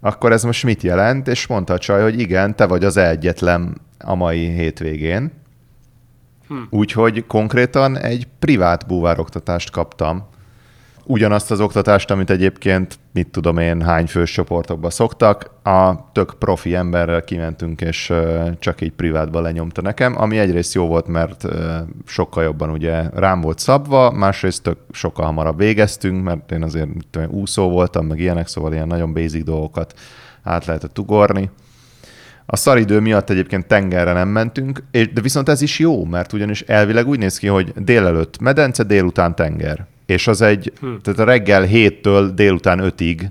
akkor ez most mit jelent? És mondta a csaj, hogy igen, te vagy az egyetlen a mai hétvégén. Hm. Úgyhogy konkrétan egy privát búvároktatást kaptam. Ugyanazt az oktatást, amit egyébként, mit tudom én, hány fős csoportokba szoktak. A tök profi emberrel kimentünk, és csak így privátban lenyomta nekem, ami egyrészt jó volt, mert sokkal jobban ugye rám volt szabva, másrészt tök sokkal hamarabb végeztünk, mert én azért tudom, úszó voltam, meg ilyenek, szóval ilyen nagyon basic dolgokat át lehetett ugorni. A szaridő miatt egyébként tengerre nem mentünk, de viszont ez is jó, mert ugyanis elvileg úgy néz ki, hogy délelőtt medence, délután tenger. És az egy, hm. tehát a reggel héttől délután ötig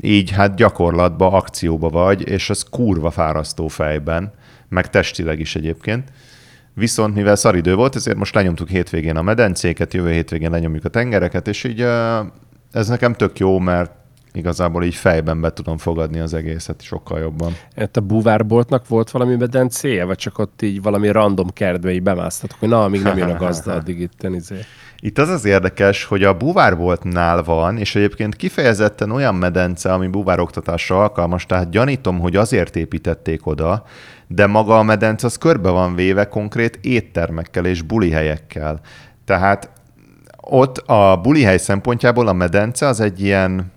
így hát gyakorlatba, akcióba vagy, és az kurva fárasztó fejben, meg testileg is egyébként. Viszont mivel szaridő volt, ezért most lenyomtuk hétvégén a medencéket, jövő hétvégén lenyomjuk a tengereket, és így ez nekem tök jó, mert igazából így fejben be tudom fogadni az egészet sokkal jobban. Itt a búvárboltnak volt valami medencéje, vagy csak ott így valami random kertbe így bemásztatok, hogy na, amíg nem jön a gazda, addig itt izé. Itt az az érdekes, hogy a búvárboltnál van, és egyébként kifejezetten olyan medence, ami búvároktatásra alkalmas, tehát gyanítom, hogy azért építették oda, de maga a medence az körbe van véve konkrét éttermekkel és bulihelyekkel. Tehát ott a bulihely szempontjából a medence az egy ilyen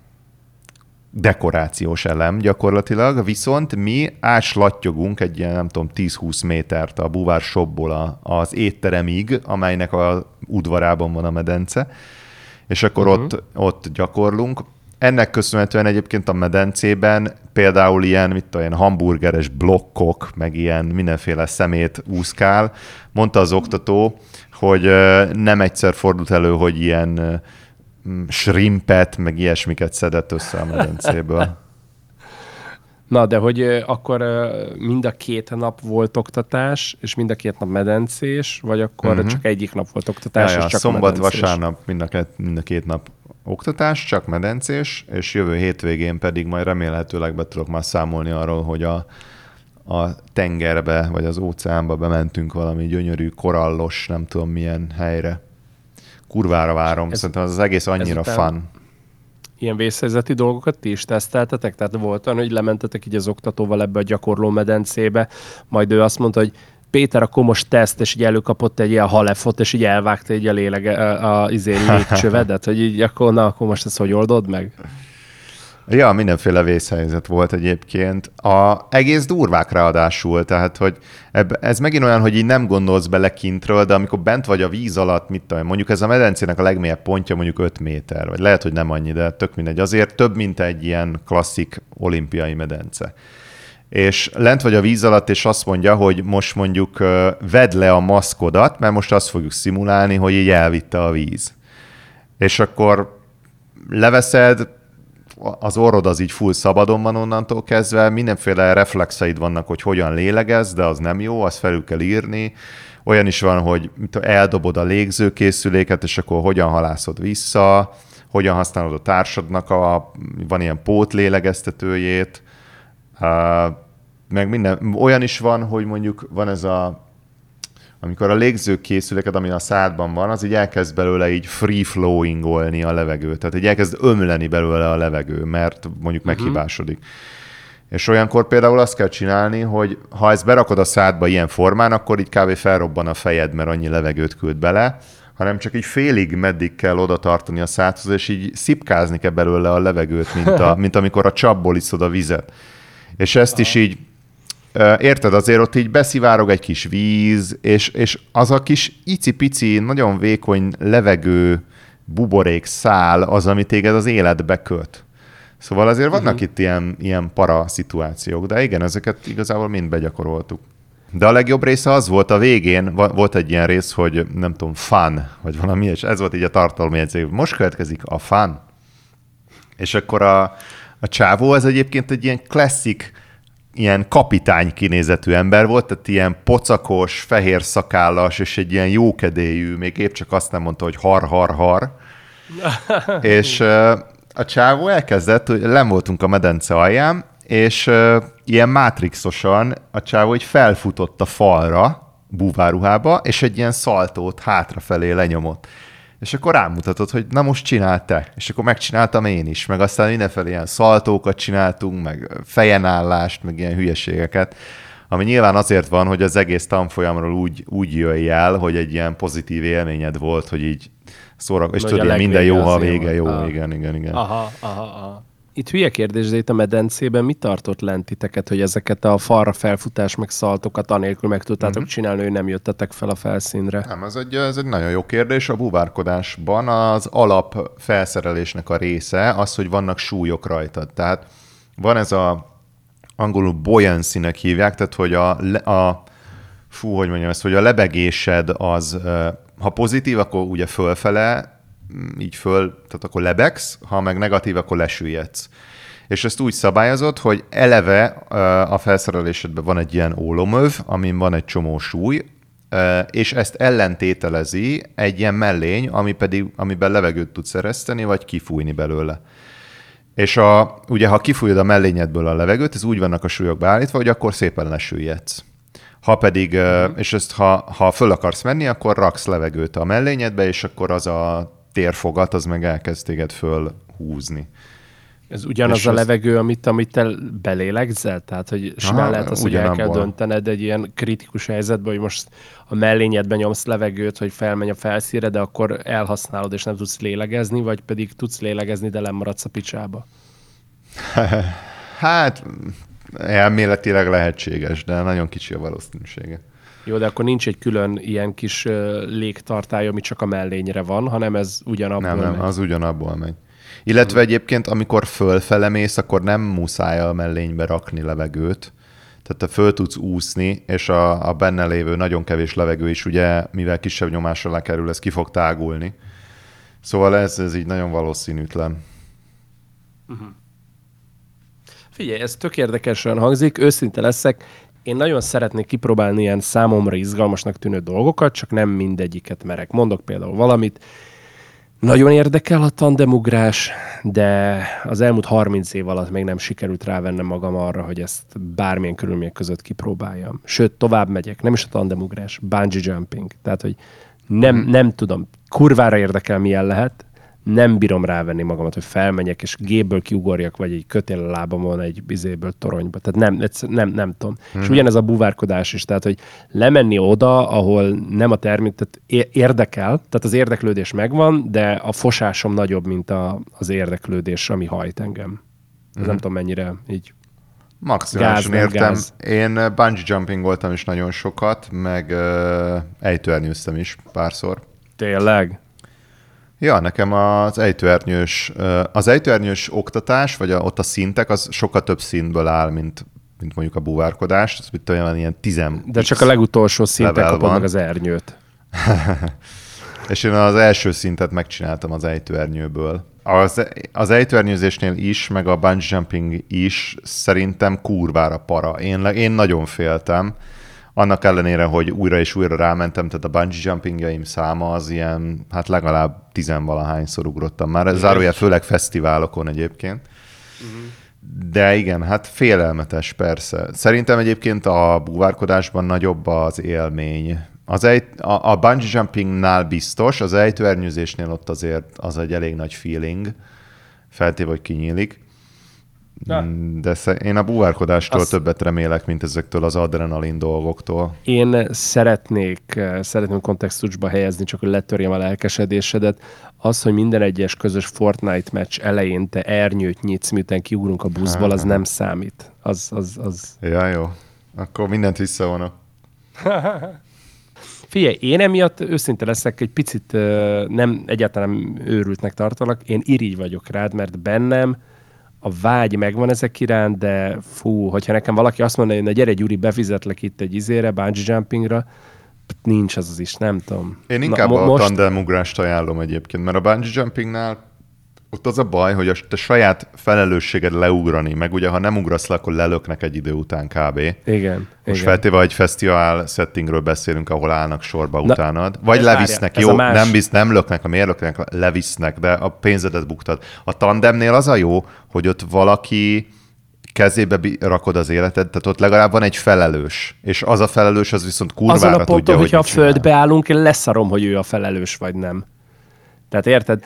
dekorációs elem gyakorlatilag, viszont mi áslattyogunk egy ilyen, nem tudom, 10-20 métert a buvár shopból az étteremig, amelynek a udvarában van a medence, és akkor uh-huh. ott, ott gyakorlunk. Ennek köszönhetően egyébként a medencében például ilyen, mit tudom, ilyen hamburgeres blokkok, meg ilyen mindenféle szemét úszkál. Mondta az oktató, hogy nem egyszer fordult elő, hogy ilyen shrimpet, meg ilyesmiket szedett össze a medencéből. Na, de hogy akkor mind a két nap volt oktatás, és mind a két nap medencés, vagy akkor uh-huh. csak egyik nap volt oktatás, ja, és csak szombat, medencés? vasárnap mind a, két, mind a két nap oktatás, csak medencés, és jövő hétvégén pedig majd remélhetőleg be tudok már számolni arról, hogy a, a tengerbe, vagy az óceánba bementünk valami gyönyörű, korallos, nem tudom milyen helyre kurvára várom. Ez, Szerintem az, az egész annyira fun. Ilyen vészhelyzeti dolgokat ti is teszteltetek? Tehát volt olyan, hogy lementetek így az oktatóval ebbe a gyakorló medencébe, majd ő azt mondta, hogy Péter, akkor most teszt, és így előkapott egy ilyen halefot, és így elvágta így a lélege, a, a, izé, légcsövedet, hogy így akkor, na, akkor most ezt hogy oldod meg? Ja, mindenféle vészhelyzet volt egyébként. A egész durvák ráadásul, tehát hogy eb, ez megint olyan, hogy így nem gondolsz bele kintről, de amikor bent vagy a víz alatt, mit tudom, mondjuk ez a medencének a legmélyebb pontja mondjuk 5 méter, vagy lehet, hogy nem annyi, de tök mindegy. Azért több, mint egy ilyen klasszik olimpiai medence. És lent vagy a víz alatt, és azt mondja, hogy most mondjuk vedd le a maszkodat, mert most azt fogjuk szimulálni, hogy így elvitte a víz. És akkor leveszed, az orrod az így full szabadon van onnantól kezdve, mindenféle reflexeid vannak, hogy hogyan lélegez, de az nem jó, azt felül kell írni. Olyan is van, hogy eldobod a légzőkészüléket, és akkor hogyan halászod vissza, hogyan használod a társadnak a, van ilyen pótlélegeztetőjét, meg minden, olyan is van, hogy mondjuk van ez a amikor a légző készüléket, ami a szádban van, az így elkezd belőle így free flowingolni a levegő. Tehát így elkezd ömleni belőle a levegő, mert mondjuk uh-huh. meghibásodik. És olyankor például azt kell csinálni, hogy ha ezt berakod a szádba ilyen formán, akkor így kb. felrobban a fejed, mert annyi levegőt küld bele, hanem csak így félig meddig kell oda tartani a szádhoz, és így szipkázni kell belőle a levegőt, mint, a, mint amikor a csapból iszod a vizet. És ezt is így Érted, azért ott így beszivárog egy kis víz, és, és az a kis icipici, nagyon vékony levegő buborék szál az, ami téged az életbe köt. Szóval azért vannak uh-huh. itt ilyen, ilyen para szituációk, de igen, ezeket igazából mind begyakoroltuk. De a legjobb része az volt a végén, volt egy ilyen rész, hogy nem tudom, fun, vagy valami, és ez volt így a tartalmi jegyző. Most következik a fun. És akkor a, a csávó az egyébként egy ilyen klasszik ilyen kapitány kinézetű ember volt, tehát ilyen pocakos, fehér szakállas, és egy ilyen jókedélyű, még épp csak azt nem mondta, hogy har-har-har. és a csávó elkezdett, hogy nem voltunk a medence alján, és ilyen mátrixosan a csávó hogy felfutott a falra, búváruhába, és egy ilyen szaltót hátrafelé lenyomott. És akkor rámutatott, hogy na most csináld te. És akkor megcsináltam én is, meg aztán mindenfelé ilyen szaltókat csináltunk, meg fejenállást, meg ilyen hülyeségeket, ami nyilván azért van, hogy az egész tanfolyamról úgy, úgy jöjj el, hogy egy ilyen pozitív élményed volt, hogy így szórak, és tudod, a minden jó, ha vége jó, volt. Ah. igen, igen, igen. Aha, aha, aha. Itt hülye kérdés, de itt a medencében mi tartott lent titeket, hogy ezeket a falra felfutás meg szaltokat anélkül meg tudtátok uh-huh. csinálni, hogy nem jöttetek fel a felszínre? Nem, ez egy, ez egy nagyon jó kérdés. A búvárkodásban az alap felszerelésnek a része az, hogy vannak súlyok rajtad. Tehát van ez a angolul buoyancy-nek hívják, tehát hogy a, a fú, hogy mondjam ezt, hogy a lebegésed az, ha pozitív, akkor ugye fölfele, így föl, tehát akkor lebegsz, ha meg negatív, akkor lesüllyedsz. És ezt úgy szabályozott, hogy eleve a felszerelésedben van egy ilyen ólomöv, amin van egy csomó súly, és ezt ellentételezi egy ilyen mellény, ami pedig, amiben levegőt tudsz ereszteni, vagy kifújni belőle. És a, ugye, ha kifújod a mellényedből a levegőt, ez úgy vannak a súlyok beállítva, hogy akkor szépen lesüllyedsz. Ha pedig, uh-huh. és ezt ha, ha föl akarsz menni, akkor raksz levegőt a mellényedbe, és akkor az a térfogat, az meg elkezd téged fölhúzni. Ez ugyanaz És a levegő, amit, amit te belélegzel? Tehát, hogy simán lehet az, hogy el kell döntened egy ilyen kritikus helyzetben, hogy most a mellényedben nyomsz levegőt, hogy felmenj a felszíre, de akkor elhasználod, és nem tudsz lélegezni, vagy pedig tudsz lélegezni, de lemaradsz a picsába. Hát elméletileg lehetséges, de nagyon kicsi a valószínűsége. Jó, de akkor nincs egy külön ilyen kis légtartály, ami csak a mellényre van, hanem ez ugyanabból Nem, nem, megy. az ugyanabból megy. Illetve egyébként, amikor fölfele mész, akkor nem muszáj a mellénybe rakni levegőt. Tehát te föl tudsz úszni, és a, a benne lévő nagyon kevés levegő is, ugye, mivel kisebb nyomásra lekerül, ez ki fog tágulni. Szóval ez, ez így nagyon valószínűtlen. Figyelj, ez tök érdekesen hangzik, őszinte leszek, én nagyon szeretnék kipróbálni ilyen számomra izgalmasnak tűnő dolgokat, csak nem mindegyiket merek. Mondok például valamit, nagyon érdekel a tandemugrás, de az elmúlt 30 év alatt még nem sikerült rávennem magam arra, hogy ezt bármilyen körülmények között kipróbáljam. Sőt, tovább megyek, nem is a tandemugrás, bungee jumping. Tehát, hogy nem, nem tudom, kurvára érdekel, milyen lehet, nem bírom rávenni magamat, hogy felmenjek, és géből kiugorjak, vagy egy kötél a lábamon egy bizéből toronyba. Tehát nem, nem, nem tudom. Hmm. És ugyanez a búvárkodás is, tehát hogy lemenni oda, ahol nem a termék, tehát érdekel, tehát az érdeklődés megvan, de a fosásom nagyobb, mint a, az érdeklődés, ami hajt engem. Ez nem tudom mennyire így. Maximálisan Gáz, értem. gáz. Én uh, bungee jumping voltam is nagyon sokat, meg uh, ejtőernyőztem is párszor. Tényleg? Ja, nekem az ejtőernyős, az ejtőernyős oktatás, vagy a, ott a szintek, az sokkal több szintből áll, mint, mint mondjuk a búvárkodás. Ez mit olyan ilyen tizen. De csak a legutolsó szinten kapod van. meg az ernyőt. És én az első szintet megcsináltam az ejtőernyőből. Az, az ejtőernyőzésnél is, meg a bungee jumping is szerintem kurvára para. Én, én nagyon féltem. Annak ellenére, hogy újra és újra rámentem, tehát a bungee jumpingjaim száma az ilyen, hát legalább tizenvalahányszor ugrottam már. Zárójel főleg fesztiválokon egyébként. De igen, hát félelmetes persze. Szerintem egyébként a búvárkodásban nagyobb az élmény. Az egy, a, a bungee jumpingnál biztos, az ejtőernyőzésnél ott azért az egy elég nagy feeling, feltéve, hogy kinyílik. De sze- én a búvárkodástól Azt- többet remélek, mint ezektől az adrenalin dolgoktól. Én szeretnék, eh, szeretném kontextusba helyezni, csak hogy letörjem a lelkesedésedet. Az, hogy minden egyes közös Fortnite meccs elején te ernyőt nyitsz, miután kiugrunk a buszból, az nem számít. Az, az, az... Ja, jó. Akkor mindent visszavonok. Figyelj, én emiatt őszinte leszek, egy picit ö, nem, egyáltalán őrültnek tartalak, én irigy vagyok rád, mert bennem a vágy megvan ezek iránt, de fú, hogyha nekem valaki azt mondaná, hogy na gyere Gyuri, befizetlek itt egy izére, bungee jumpingra, nincs az az is, nem tudom. Én inkább mo- a most... tandemugrást ajánlom egyébként, mert a bungee jumpingnál ott az a baj, hogy a te saját felelősséged leugrani, meg ugye ha nem ugrasz le, akkor lelöknek egy idő után kb. Igen. Most igen. feltéve, hogy fesztivál settingről beszélünk, ahol állnak sorba Na, utánad. Vagy levisznek, várja, jó, más- nem, visz, nem löknek, a miért löknek, levisznek, de a pénzedet buktad. A tandemnél az a jó, hogy ott valaki kezébe rakod az életed, tehát ott legalább van egy felelős, és az a felelős, az viszont kurvára Azon a tudja, ponton, hogy hogyha a földbe állunk, én leszarom, hogy ő a felelős vagy nem. Tehát érted?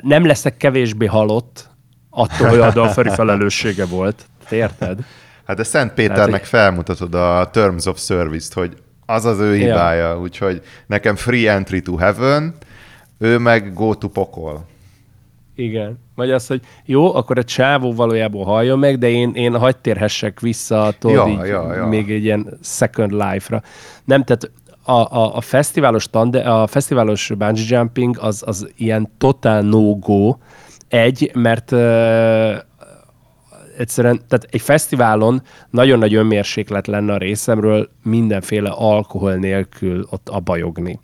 Nem leszek kevésbé halott attól, hogy a Dalferi felelőssége volt. Érted? Hát de Szent Péternek Hát, felmutatod a Terms of Service-t, hogy az az ő hibája, ja. úgyhogy nekem free entry to heaven, ő meg go to pokol. Igen. Vagy az, hogy jó, akkor a csávó valójában halljon meg, de én, én hagyd térhessek vissza tudod, Ja, így, ja, ja. még egy ilyen second life-ra. Nem, tehát a, a, a fesztiválos, tande, a fesztiválos bungee jumping az, az ilyen totál no-go. Egy, mert uh, egyszerűen, tehát egy fesztiválon nagyon nagy önmérséklet lenne a részemről mindenféle alkohol nélkül ott abajogni.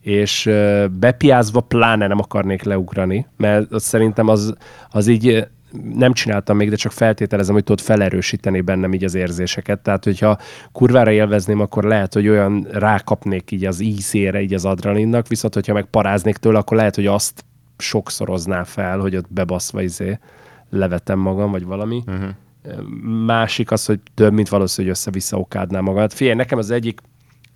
És bepiázva pláne nem akarnék leugrani, mert az szerintem az, az így nem csináltam még, de csak feltételezem, hogy tudod felerősíteni bennem így az érzéseket. Tehát, hogyha kurvára élvezném, akkor lehet, hogy olyan rákapnék így az ízére, így az adrenalinnak, viszont hogyha meg paráznék tőle, akkor lehet, hogy azt sokszorozná fel, hogy ott bebaszva izé levetem magam, vagy valami. Uh-huh. Másik az, hogy több, mint valószínű, hogy össze-vissza okádná magad. Figyelj, nekem az egyik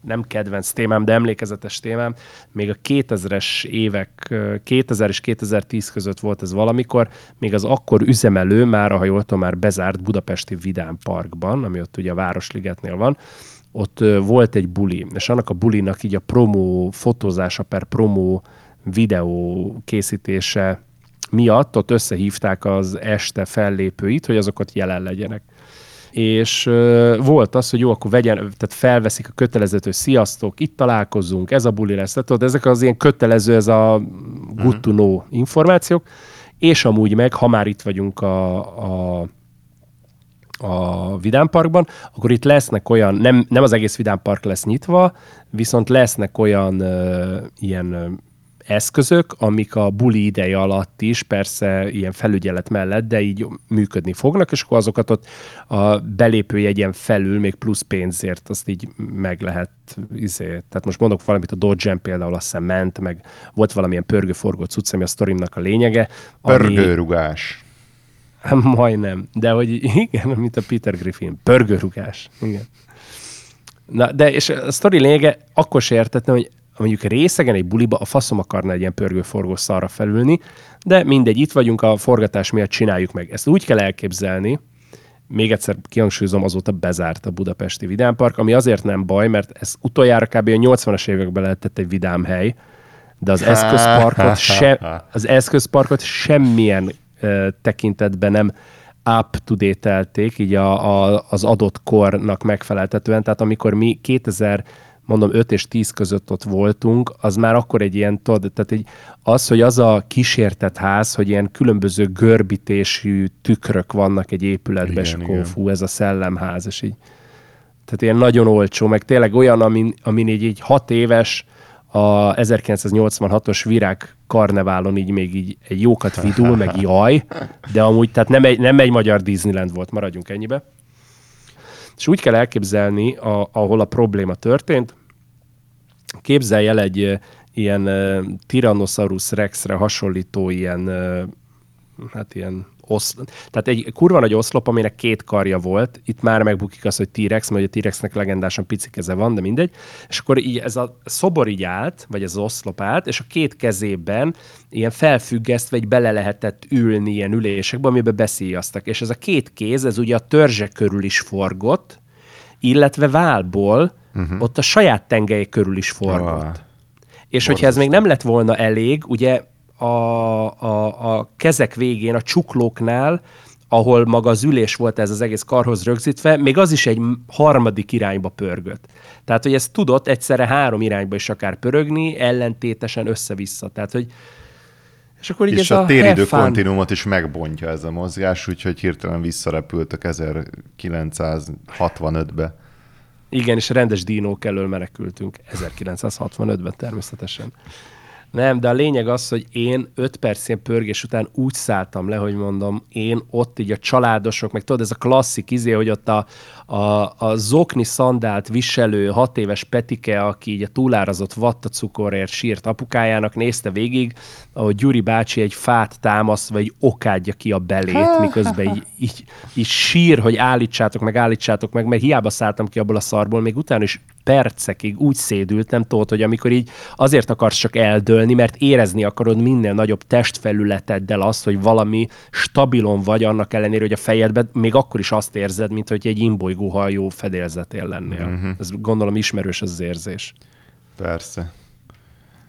nem kedvenc témám, de emlékezetes témám, még a 2000-es évek, ö, 2000 és 2010 között volt ez valamikor, még az akkor üzemelő, már, ha jól már bezárt budapesti Vidám Parkban, ami ott ugye a Városligetnél van, ott volt egy buli, és annak a bulinak így a promó fotózása per promó videó készítése miatt ott összehívták az este fellépőit, hogy azokat jelen legyenek. És uh, volt az, hogy jó, akkor vegyen, tehát felveszik a kötelezőt, hogy sziasztok, itt találkozunk, ez a buli lesz. Tehát tudod, ezek az ilyen kötelező, ez a good to know információk, és amúgy meg, ha már itt vagyunk a, a a Vidám Parkban, akkor itt lesznek olyan, nem, nem az egész Vidám Park lesz nyitva, viszont lesznek olyan ö, ilyen ö, eszközök, amik a buli ideje alatt is persze ilyen felügyelet mellett, de így működni fognak, és akkor azokat ott a belépőjegyen felül még plusz pénzért azt így meg lehet izé. Tehát most mondok valamit, a Dodge például azt hiszem ment, meg volt valamilyen pörgőforgó cucc, ami a sztorimnak a lényege. ami- Pörgőrugás. Hát majdnem, de hogy igen, mint a Peter Griffin, pörgőrugás. Igen. Na, de és a sztori lényege, akkor se értettem, hogy mondjuk részegen egy buliba a faszom akarna egy ilyen pörgőforgó szarra felülni, de mindegy, itt vagyunk, a forgatás miatt csináljuk meg. Ezt úgy kell elképzelni, még egyszer kihangsúlyozom, azóta bezárt a budapesti vidámpark, ami azért nem baj, mert ez utoljára kb. a 80-as években lehetett egy vidám hely, de az eszközparkot, se, az eszközparkot semmilyen ö, tekintetben nem up-to-date-elték, így a, a, az adott kornak megfeleltetően. Tehát amikor mi 2000 mondom 5 és 10 között ott voltunk, az már akkor egy ilyen, tudod, tehát egy, az, hogy az a kísértett ház, hogy ilyen különböző görbítésű tükrök vannak egy épületben, és akkor fú, ez a szellemház, és így tehát ilyen nagyon olcsó, meg tényleg olyan, amin, amin így, így hat éves a 1986-os virág karneválon így még így egy jókat vidul, meg jaj, de amúgy tehát nem egy, nem egy magyar Disneyland volt, maradjunk ennyibe. És úgy kell elképzelni, a, ahol a probléma történt, képzelj el egy ilyen uh, Tyrannosaurus Rexre hasonlító ilyen, uh, hát ilyen osz, tehát egy kurva nagy oszlop, aminek két karja volt, itt már megbukik az, hogy T-Rex, mert a T-Rexnek legendásan pici keze van, de mindegy, és akkor így ez a szobor így állt, vagy ez az oszlop állt, és a két kezében ilyen felfüggesztve, vagy bele lehetett ülni ilyen ülésekbe, amiben beszíjaztak, és ez a két kéz, ez ugye a törzse körül is forgott, illetve válból uh-huh. ott a saját tengely körül is forgott. Ah. És hogyha ez még nem lett volna elég, ugye a, a, a kezek végén, a csuklóknál, ahol maga az ülés volt ez az egész karhoz rögzítve, még az is egy harmadik irányba pörgött. Tehát, hogy ez tudott egyszerre három irányba is akár pörögni, ellentétesen össze-vissza. Tehát, hogy és akkor így És ez a téridő have fun- kontinuumot is megbontja ez a mozgás, úgyhogy hirtelen visszarepültök 1965-be. Igen, és rendes dinók elől menekültünk 1965-ben természetesen. Nem, de a lényeg az, hogy én 5 perc ilyen pörgés után úgy szálltam le, hogy mondom, én ott így a családosok, meg tudod, ez a klasszik izé, hogy ott a, a, a zokni szandált viselő hat éves Petike, aki így a túlárazott vattacukorért sírt apukájának, nézte végig, ahogy Gyuri bácsi egy fát támaszt, vagy okádja ki a belét, miközben így, így, így sír, hogy állítsátok meg, állítsátok meg, mert hiába szálltam ki abból a szarból, még utána is percekig úgy szédültem, tudod, hogy amikor így azért akarsz csak eldőlni, mert érezni akarod minél nagyobb testfelületeddel azt, hogy valami stabilon vagy, annak ellenére, hogy a fejedben még akkor is azt érzed, mint hogy egy imbolygó hajó fedélzetén lennél. Uh-huh. Ez gondolom ismerős az, az érzés. Persze.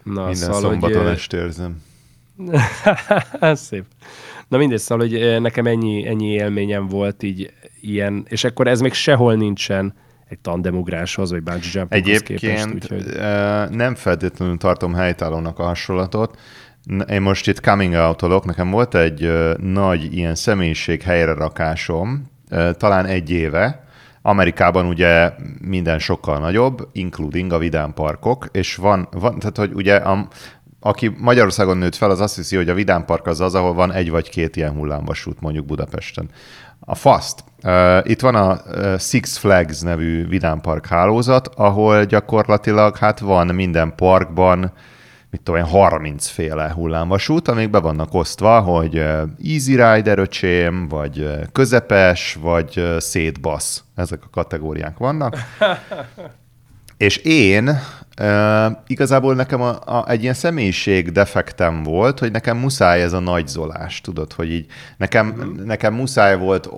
Na, Minden szóval, szombaton hogy, este érzem. Szép. Na mindegy, szóval, hogy nekem ennyi, ennyi élményem volt így ilyen, és akkor ez még sehol nincsen egy tandemugráshoz, vagy bungee képest. Egyébként Úgyhogy... ö, nem feltétlenül tartom helytállónak a hasonlatot. Én most itt coming out nekem volt egy nagy ilyen személyiség helyre rakásom, ö, talán egy éve, Amerikában ugye minden sokkal nagyobb, including a vidámparkok, és van, van tehát hogy ugye a, aki Magyarországon nőtt fel, az azt hiszi, hogy a vidámpark az az, ahol van egy vagy két ilyen hullámvasút, mondjuk Budapesten. A FAST. Itt van a Six Flags nevű vidámpark hálózat, ahol gyakorlatilag hát van minden parkban, mit tudom én, 30 féle hullámvasút, amik be vannak osztva, hogy easy rider öcsém, vagy közepes, vagy szétbasz. Ezek a kategóriák vannak. És én uh, igazából nekem a, a, egy ilyen személyiség defektem volt, hogy nekem muszáj ez a nagyzolás, tudod, hogy így nekem, nekem muszáj volt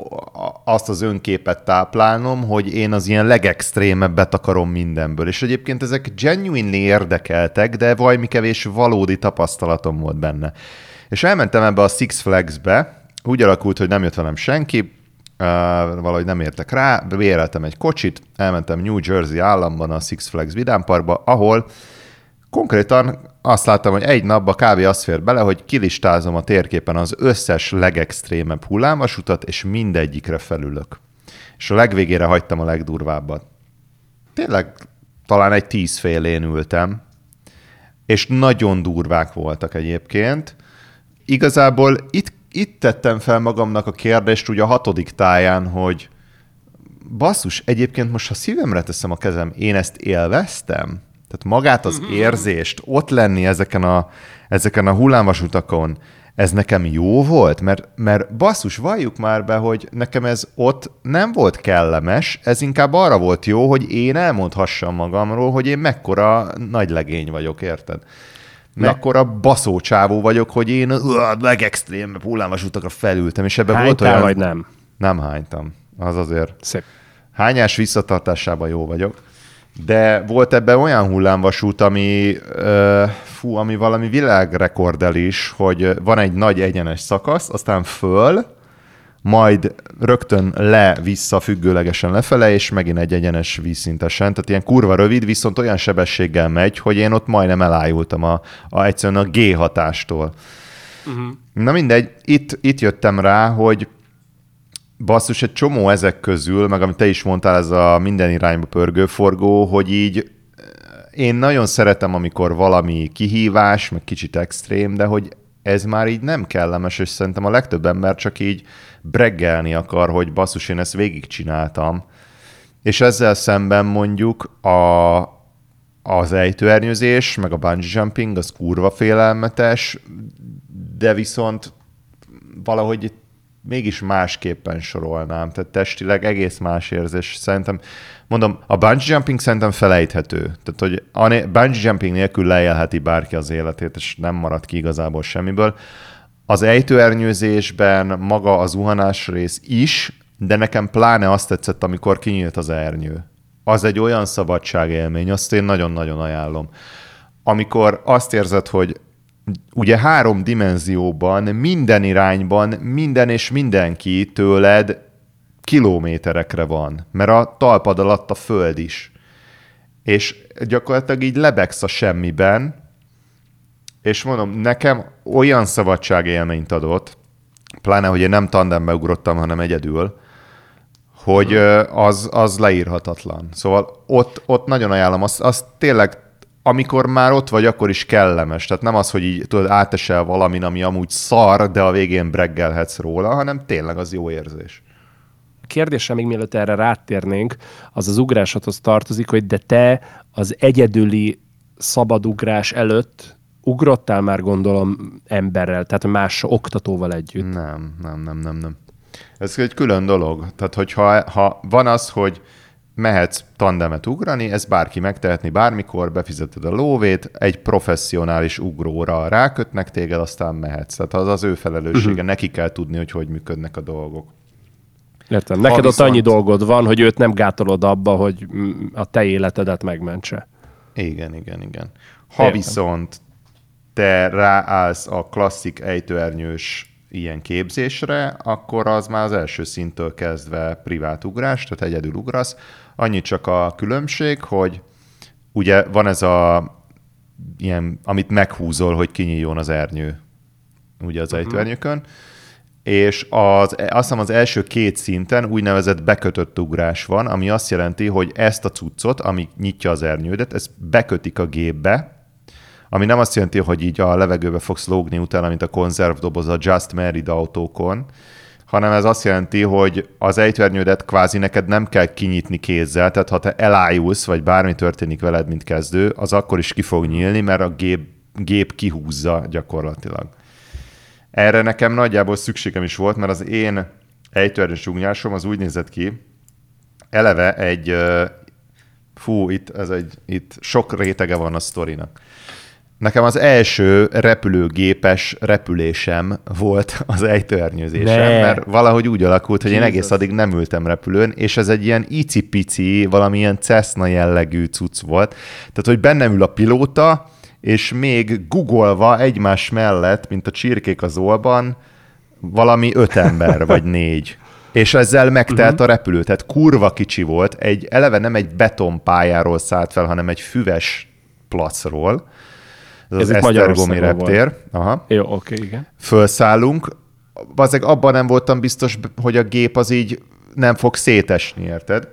azt az önképet táplálnom, hogy én az ilyen legextrémebbet akarom mindenből. És egyébként ezek genuinely érdekeltek, de valami kevés valódi tapasztalatom volt benne. És elmentem ebbe a Six Flags-be, úgy alakult, hogy nem jött velem senki, valahogy nem értek rá, béreltem egy kocsit, elmentem New Jersey államban a Six Flags vidámparkba, ahol konkrétan azt láttam, hogy egy napba kb. azt fér bele, hogy kilistázom a térképen az összes legextrémebb hullámvasutat, és mindegyikre felülök. És a legvégére hagytam a legdurvábbat. Tényleg talán egy tíz félén ültem, és nagyon durvák voltak egyébként. Igazából itt, itt tettem fel magamnak a kérdést ugye a hatodik táján, hogy basszus, egyébként most ha szívemre teszem a kezem, én ezt élveztem? Tehát magát az érzést, ott lenni ezeken a, ezeken a hullámvasutakon, ez nekem jó volt? Mert, mert basszus, valljuk már be, hogy nekem ez ott nem volt kellemes, ez inkább arra volt jó, hogy én elmondhassam magamról, hogy én mekkora nagy legény vagyok, érted? Mekkora baszócsávó vagyok, hogy én a legextrémebb hullámvasutakra felültem, és ebben volt olyan... vagy nem? Nem hánytam. Az azért Szép. hányás visszatartásában jó vagyok. De volt ebben olyan hullámvasút, ami, uh, fú, ami valami világrekordel is, hogy van egy nagy egyenes szakasz, aztán föl, majd rögtön le, vissza, függőlegesen lefele, és megint egy egyenes vízszintesen. Tehát ilyen kurva rövid, viszont olyan sebességgel megy, hogy én ott majdnem elájultam a, a egyszerűen a G hatástól. Uh-huh. Na mindegy, itt, itt jöttem rá, hogy basszus, egy csomó ezek közül, meg amit te is mondtál, ez a minden irányba pörgő forgó, hogy így eh, én nagyon szeretem, amikor valami kihívás, meg kicsit extrém, de hogy ez már így nem kellemes, és szerintem a legtöbb ember csak így breggelni akar, hogy basszus, én ezt végigcsináltam. És ezzel szemben mondjuk a, az ejtőernyőzés, meg a bungee jumping, az kurva félelmetes, de viszont valahogy mégis másképpen sorolnám. Tehát testileg egész más érzés. Szerintem, mondom, a bungee jumping szerintem felejthető. Tehát, hogy a bungee jumping nélkül leélheti bárki az életét, és nem marad ki igazából semmiből. Az ejtőernyőzésben maga az zuhanás rész is, de nekem pláne azt tetszett, amikor kinyílt az ernyő. Az egy olyan szabadságélmény, azt én nagyon-nagyon ajánlom. Amikor azt érzed, hogy ugye három dimenzióban, minden irányban, minden és mindenki tőled kilométerekre van, mert a talpad alatt a föld is. És gyakorlatilag így lebegsz a semmiben, és mondom, nekem olyan szabadságélményt adott, pláne, hogy én nem tandembe ugrottam, hanem egyedül, hogy az, az leírhatatlan. Szóval ott, ott nagyon ajánlom, azt, azt tényleg amikor már ott vagy, akkor is kellemes. Tehát nem az, hogy így tudod, átesel valamin, ami amúgy szar, de a végén breggelhetsz róla, hanem tényleg az jó érzés. A kérdésem még mielőtt erre rátérnénk, az az ugrásodhoz tartozik, hogy de te az egyedüli szabadugrás előtt ugrottál már gondolom emberrel, tehát más oktatóval együtt. Nem, nem, nem, nem, nem. Ez egy külön dolog. Tehát, hogyha ha van az, hogy mehetsz tandemet ugrani, ez bárki megtehetni bármikor, befizeted a lóvét, egy professzionális ugróra rákötnek téged, aztán mehetsz. Tehát az az ő felelőssége, uh-huh. neki kell tudni, hogy hogy működnek a dolgok. Értem. Neked ha ott viszont... annyi dolgod van, hogy őt nem gátolod abba, hogy a te életedet megmentse. Igen, igen, igen. Ha Értem. viszont te ráállsz a klasszik ejtőernyős ilyen képzésre, akkor az már az első szinttől kezdve privát ugrás, tehát egyedül ugrasz. Annyi csak a különbség, hogy ugye van ez a ilyen, amit meghúzol, hogy kinyíljon az ernyő, ugye az uh-huh. ejtőernyőkön, és az, azt hiszem az első két szinten úgynevezett bekötött ugrás van, ami azt jelenti, hogy ezt a cuccot, ami nyitja az ernyődet, ezt bekötik a gépbe, ami nem azt jelenti, hogy így a levegőbe fogsz lógni utána, mint a konzervdoboz a Just Married autókon, hanem ez azt jelenti, hogy az ejtőernyődet kvázi neked nem kell kinyitni kézzel, tehát ha te elájulsz, vagy bármi történik veled, mint kezdő, az akkor is ki fog nyílni, mert a gép, gép kihúzza gyakorlatilag. Erre nekem nagyjából szükségem is volt, mert az én ejtőernyős ugnyásom az úgy nézett ki, eleve egy, fú, itt, ez egy, itt sok rétege van a sztorinak. Nekem az első repülőgépes repülésem volt az ejtőernyőzésem, ne. mert valahogy úgy alakult, hogy Jesus. én egész addig nem ültem repülőn, és ez egy ilyen icipici, valamilyen Cessna jellegű cucc volt. Tehát, hogy bennem ül a pilóta, és még googolva egymás mellett, mint a csirkék az olban, valami öt ember, vagy négy. És ezzel megtelt uh-huh. a repülő. Tehát kurva kicsi volt. Egy, eleve nem egy betonpályáról szállt fel, hanem egy füves placról ez, ez az Esztergomi reptér. Aha. Jó, oké, okay, igen. Fölszállunk, Bazeg abban nem voltam biztos, hogy a gép az így nem fog szétesni, érted?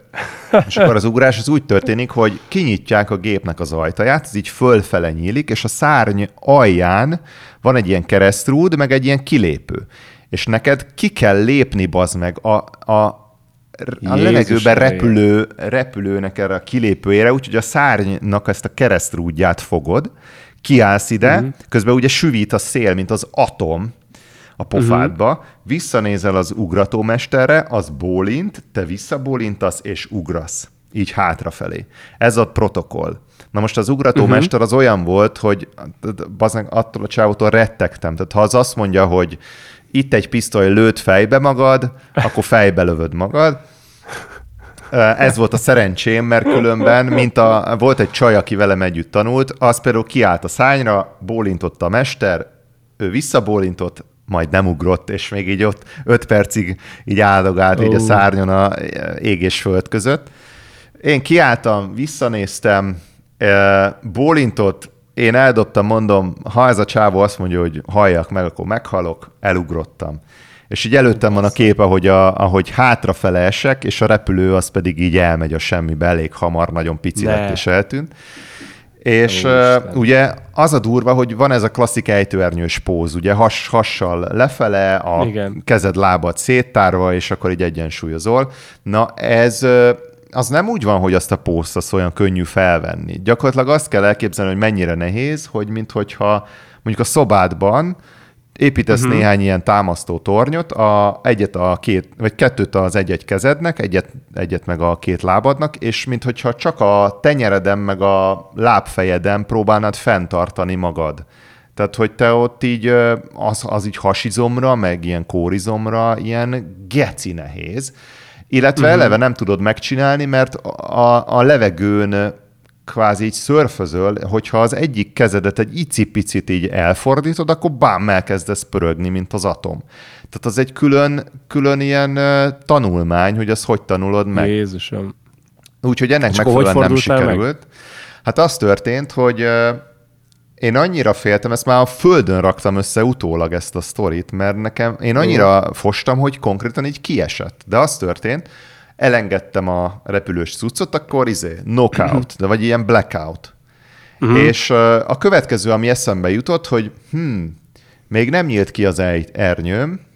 És akkor az ugrás az úgy történik, hogy kinyitják a gépnek az ajtaját, ez így fölfele nyílik, és a szárny alján van egy ilyen keresztrúd, meg egy ilyen kilépő. És neked ki kell lépni, bazd meg, a, a a levegőben repülő, repülőnek erre a kilépőjére, úgyhogy a szárnynak ezt a keresztrúdját fogod, kiállsz ide, uh-huh. közben ugye süvít a szél, mint az atom a pofádba, uh-huh. visszanézel az ugratómesterre, az bólint, te visszabólintasz és ugrasz. Így hátrafelé. Ez a protokoll. Na most az ugratómester uh-huh. az olyan volt, hogy bazen, attól a csávótól rettegtem. Tehát ha az azt mondja, hogy itt egy pisztoly lőtt fejbe magad, akkor fejbe lövöd magad. Ez volt a szerencsém, mert különben, mint a, volt egy csaj, aki velem együtt tanult, az például kiállt a szányra, bólintott a mester, ő visszabólintott, majd nem ugrott, és még így ott öt percig így áldogált oh. így a szárnyon a ég és föld között. Én kiálltam, visszanéztem, bólintott, én eldobtam, mondom, ha ez a csávó azt mondja, hogy halljak meg, akkor meghalok, elugrottam és így előttem van a kép, ahogy, a, ahogy hátrafele esek, és a repülő az pedig így elmegy a semmibe elég hamar, nagyon pici ne. lett és eltűnt. És uh, ugye az a durva, hogy van ez a klasszik ejtőernyős póz, ugye has, hassal lefele, a Igen. kezed lábad széttárva, és akkor így egyensúlyozol. Na ez az nem úgy van, hogy azt a pózt az olyan könnyű felvenni. Gyakorlatilag azt kell elképzelni, hogy mennyire nehéz, hogy minthogyha mondjuk a szobádban építesz uh-huh. néhány ilyen támasztó tornyot, a, egyet a két, vagy kettőt az egy-egy kezednek, egyet, egyet meg a két lábadnak, és minthogyha csak a tenyereden meg a lábfejeden próbálnád fenntartani magad. Tehát, hogy te ott így, az, az így hasizomra, meg ilyen kórizomra, ilyen geci nehéz. Illetve uh-huh. eleve nem tudod megcsinálni, mert a, a levegőn kvázi így szörfözöl, hogyha az egyik kezedet egy icipicit így elfordítod, akkor bám elkezdesz pörögni, mint az atom. Tehát az egy külön, külön ilyen tanulmány, hogy azt hogy tanulod meg. Jézusom. Úgyhogy ennek megfelelően nem sikerült. Meg? Hát az történt, hogy én annyira féltem, ezt már a földön raktam össze utólag ezt a sztorit, mert nekem, én annyira fostam, hogy konkrétan így kiesett. De az történt, elengedtem a repülős cuccot, akkor izé, knockout, de vagy ilyen blackout. Uh-huh. És a következő, ami eszembe jutott, hogy hm, még nem nyílt ki az ernyőm,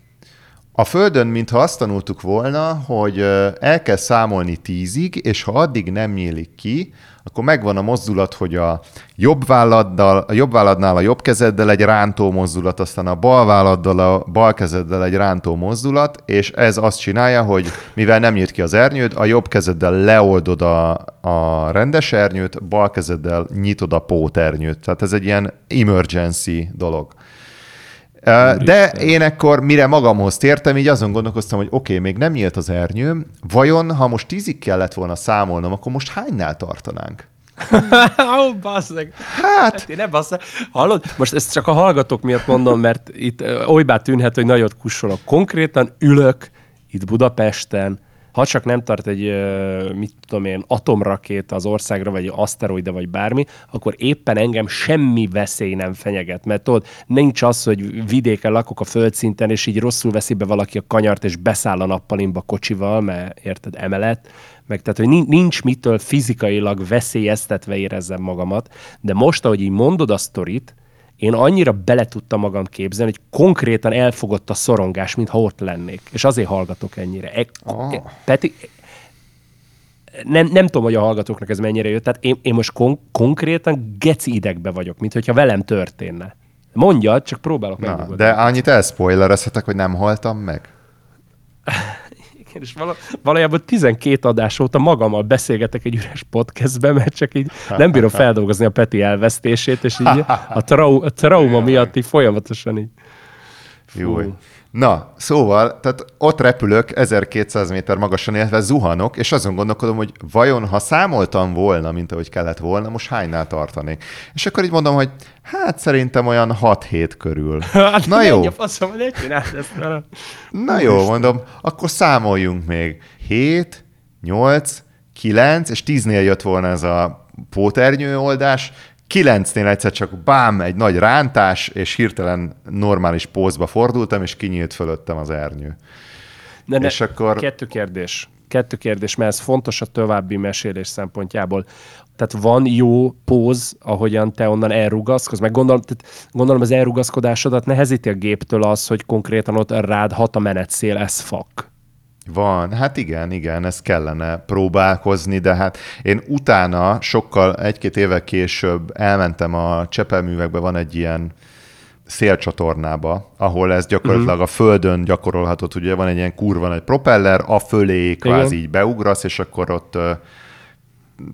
a Földön, mintha azt tanultuk volna, hogy el kell számolni tízig, és ha addig nem nyílik ki, akkor megvan a mozdulat, hogy a jobb, válladdal, a jobb válladnál a jobb kezeddel egy rántó mozdulat, aztán a bal válladdal a bal kezeddel egy rántó mozdulat, és ez azt csinálja, hogy mivel nem nyílt ki az ernyőd, a jobb kezeddel leoldod a, a rendes ernyőt, bal kezeddel nyitod a póternyőt. Tehát ez egy ilyen emergency dolog. De én ekkor, mire magamhoz tértem, így azon gondolkoztam, hogy oké, okay, még nem nyílt az ernyőm, vajon, ha most tízig kellett volna számolnom, akkor most hánynál tartanánk? Ó, oh, basszeg. Hát, Én nem basszeg. Hallod? Most ezt csak a hallgatók miatt mondom, mert itt olybá tűnhet, hogy nagyot kussolok. Konkrétan ülök itt Budapesten, ha csak nem tart egy, mit tudom én, atomrakét az országra, vagy egy aszteroida, vagy bármi, akkor éppen engem semmi veszély nem fenyeget. Mert tudod, nincs az, hogy vidéken lakok a földszinten, és így rosszul veszi be valaki a kanyart, és beszáll a nappalimba kocsival, mert érted, emelet, meg tehát, hogy nin- nincs mitől fizikailag veszélyeztetve érezzem magamat, de most, ahogy így mondod a sztorit, én annyira bele tudtam magam képzelni, hogy konkrétan elfogott a szorongás, mintha ott lennék. És azért hallgatok ennyire. E, e, Peti, nem, nem tudom, hogy a hallgatóknak ez mennyire jött. Tehát én, én most kon- konkrétan geci idegbe vagyok, mint hogyha velem történne. Mondja, csak próbálok na, megnyugodni. de annyit elspoilerezhetek, hogy nem haltam meg? És vala, valójában 12 adás óta magammal beszélgetek egy üres podcastben, mert csak így nem bírom feldolgozni a Peti elvesztését, és így a, trau, a trauma miatt így folyamatosan így. Jó. Na, szóval, tehát ott repülök 1200 méter magasan, illetve zuhanok, és azon gondolkodom, hogy vajon, ha számoltam volna, mint ahogy kellett volna, most hánynál tartanék. És akkor így mondom, hogy hát szerintem olyan 6-7 körül. Hát Na jó, faszom, hogy ezt vele. na jó, mondom, akkor számoljunk még. 7, 8, 9, és 10-nél jött volna ez a póternyő oldás, 9-nél egyszer csak bám, egy nagy rántás, és hirtelen normális pózba fordultam, és kinyílt fölöttem az ernyő. De ne, És akkor- Kettő kérdés. Kettő kérdés, mert ez fontos a további mesélés szempontjából. Tehát van jó póz, ahogyan te onnan elrugaszkodsz, meg gondolom, tehát gondolom az elrugaszkodásodat nehezíti a géptől az, hogy konkrétan ott rád hat a menetszél, ez fak. Van, hát igen, igen, ez kellene próbálkozni, de hát én utána sokkal, egy-két évvel később elmentem a Csepelművekbe, van egy ilyen szélcsatornába, ahol ez gyakorlatilag a földön gyakorolhatod, ugye van egy ilyen kurva egy propeller, a fölé kvázi így beugrasz, és akkor ott ö,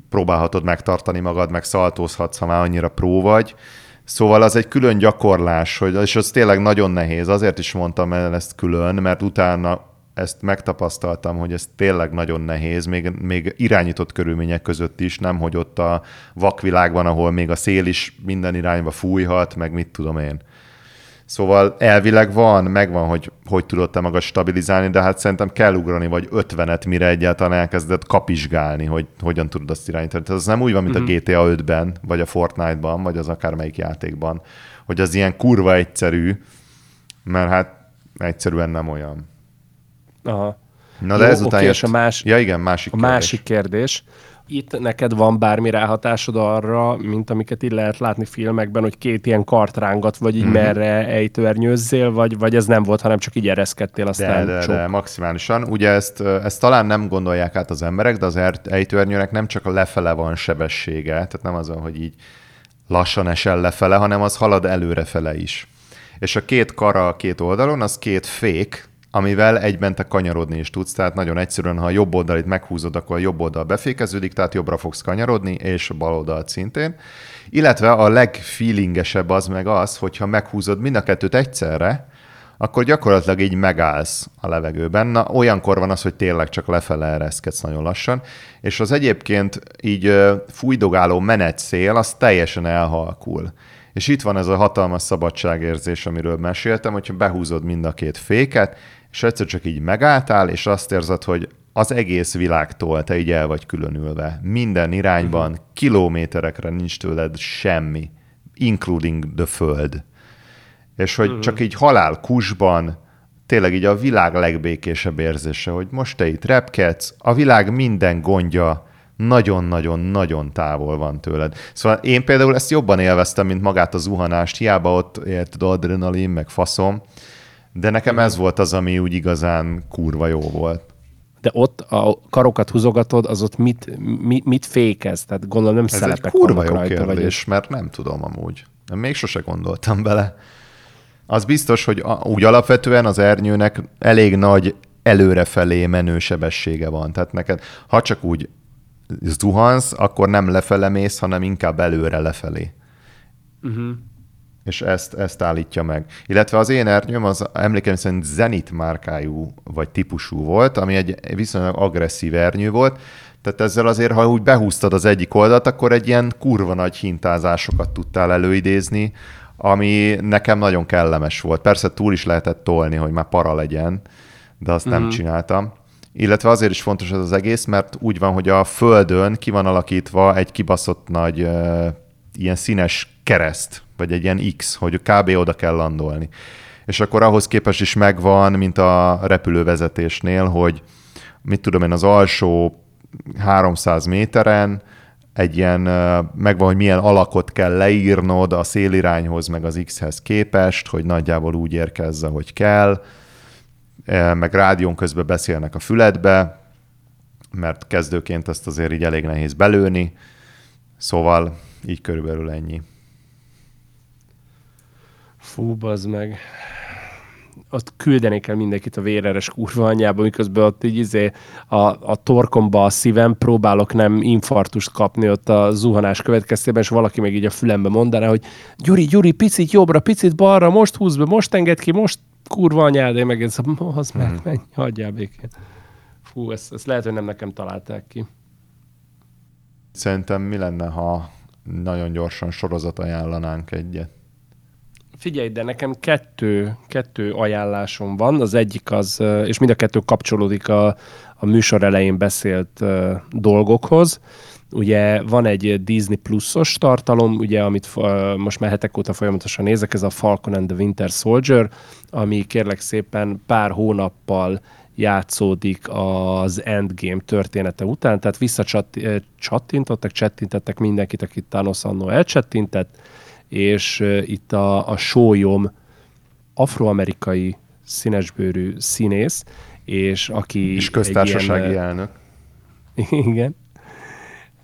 próbálhatod megtartani magad, meg szaltózhatsz, ha már annyira pró vagy. Szóval az egy külön gyakorlás, hogy, és az tényleg nagyon nehéz. Azért is mondtam el ezt külön, mert utána ezt megtapasztaltam, hogy ez tényleg nagyon nehéz, még, még irányított körülmények között is, nem hogy ott a vakvilágban, ahol még a szél is minden irányba fújhat, meg mit tudom én. Szóval elvileg van, megvan, hogy hogy tudod te magad stabilizálni, de hát szerintem kell ugrani vagy 50-et, mire egyáltalán elkezded kapizsgálni, hogy hogyan tudod azt irányítani. Tehát az nem úgy van, mint a GTA 5-ben, vagy a Fortnite-ban, vagy az akármelyik játékban, hogy az ilyen kurva egyszerű, mert hát egyszerűen nem olyan. Aha. Na de Jó, ezután oké, jött... és a más- Ja igen, másik A kérdés. másik kérdés. Itt neked van bármi ráhatásod arra, mint amiket így lehet látni filmekben, hogy két ilyen kart rángat, vagy így Mhm. mm-hmm. merre ejtőernyőzzél, vagy, vagy ez nem volt, hanem csak így ereszkedtél, De, aztán de, csók. de, maximálisan. Ugye ezt, ezt talán nem gondolják át az emberek, de az er- ejtőernyőnek nem csak a lefele van sebessége, tehát nem azon, hogy így lassan esel lefele, hanem az halad előrefele is. És a két kara a két oldalon, az két fék, amivel egyben te kanyarodni is tudsz, tehát nagyon egyszerűen, ha a jobb oldalit meghúzod, akkor a jobb oldal befékeződik, tehát jobbra fogsz kanyarodni, és a bal oldalt szintén. Illetve a legfeelingesebb az meg az, hogyha meghúzod mind a kettőt egyszerre, akkor gyakorlatilag így megállsz a levegőben. Na, olyankor van az, hogy tényleg csak lefele ereszkedsz nagyon lassan, és az egyébként így fújdogáló menetszél, az teljesen elhalkul. És itt van ez a hatalmas szabadságérzés, amiről meséltem, hogyha behúzod mind a két féket, és egyszer csak így megálltál, és azt érzed, hogy az egész világtól te így el vagy különülve. Minden irányban, uh-huh. kilométerekre nincs tőled semmi, including the föld. És hogy uh-huh. csak így halál kusban, tényleg így a világ legbékésebb érzése, hogy most te itt repkedsz, a világ minden gondja nagyon-nagyon-nagyon távol van tőled. Szóval én például ezt jobban élveztem, mint magát a zuhanást, hiába ott érted adrenalin, meg faszom, de nekem ez volt az, ami úgy igazán kurva jó volt. De ott a karokat húzogatod, az ott mit, mit, mit fékez? Tehát gondolom nem Ez egy kurva jó rajta, kérdés, vagy mert nem tudom amúgy. Még sose gondoltam bele. Az biztos, hogy a, úgy alapvetően az ernyőnek elég nagy előrefelé menő sebessége van. Tehát neked, ha csak úgy zuhansz, akkor nem lefele mész, hanem inkább előre lefelé. uh-huh. És ezt, ezt állítja meg. Illetve az én ernyőm az emlékeim szerint Zenit márkájú vagy típusú volt, ami egy viszonylag agresszív ernyő volt, tehát ezzel azért, ha úgy behúztad az egyik oldalt, akkor egy ilyen kurva nagy hintázásokat tudtál előidézni, ami nekem nagyon kellemes volt. Persze túl is lehetett tolni, hogy már para legyen, de azt nem csináltam. Illetve azért is fontos ez az egész, mert úgy van, hogy a földön ki van alakítva egy kibaszott nagy ilyen színes kereszt, vagy egy ilyen X, hogy kb. oda kell landolni. És akkor ahhoz képest is megvan, mint a repülővezetésnél, hogy mit tudom én, az alsó 300 méteren egy ilyen, megvan, hogy milyen alakot kell leírnod a szélirányhoz, meg az X-hez képest, hogy nagyjából úgy érkezz, ahogy kell, meg rádión közben beszélnek a füledbe, mert kezdőként ezt azért így elég nehéz belőni, szóval így körülbelül ennyi. Fú, bazd meg. Ott küldenék el mindenkit a véreres kurva anyjába, miközben ott így izé a, a torkomba a szívem, próbálok nem infartust kapni ott a zuhanás következtében, és valaki meg így a fülembe mondaná, hogy Gyuri, Gyuri, picit jobbra, picit balra, most húzd be, most enged ki, most kurva anyád, én meg ez, az meg, menj, hagyjál békén. Fú, ezt, ezt lehet, hogy nem nekem találták ki. Szerintem mi lenne, ha nagyon gyorsan sorozat ajánlanánk egyet? Figyelj, de nekem kettő, kettő ajánlásom van. Az egyik az, és mind a kettő kapcsolódik a, a műsor elején beszélt dolgokhoz. Ugye van egy Disney pluszos tartalom, ugye, amit uh, most már hetek óta folyamatosan nézek, ez a Falcon and the Winter Soldier, ami kérlek szépen pár hónappal játszódik az Endgame története után, tehát visszacsattintottak, csettintettek mindenkit, akit Thanos annó elcsettintett, és uh, itt a, a sólyom afroamerikai színesbőrű színész, és aki És köztársasági ilyen, elnök. igen.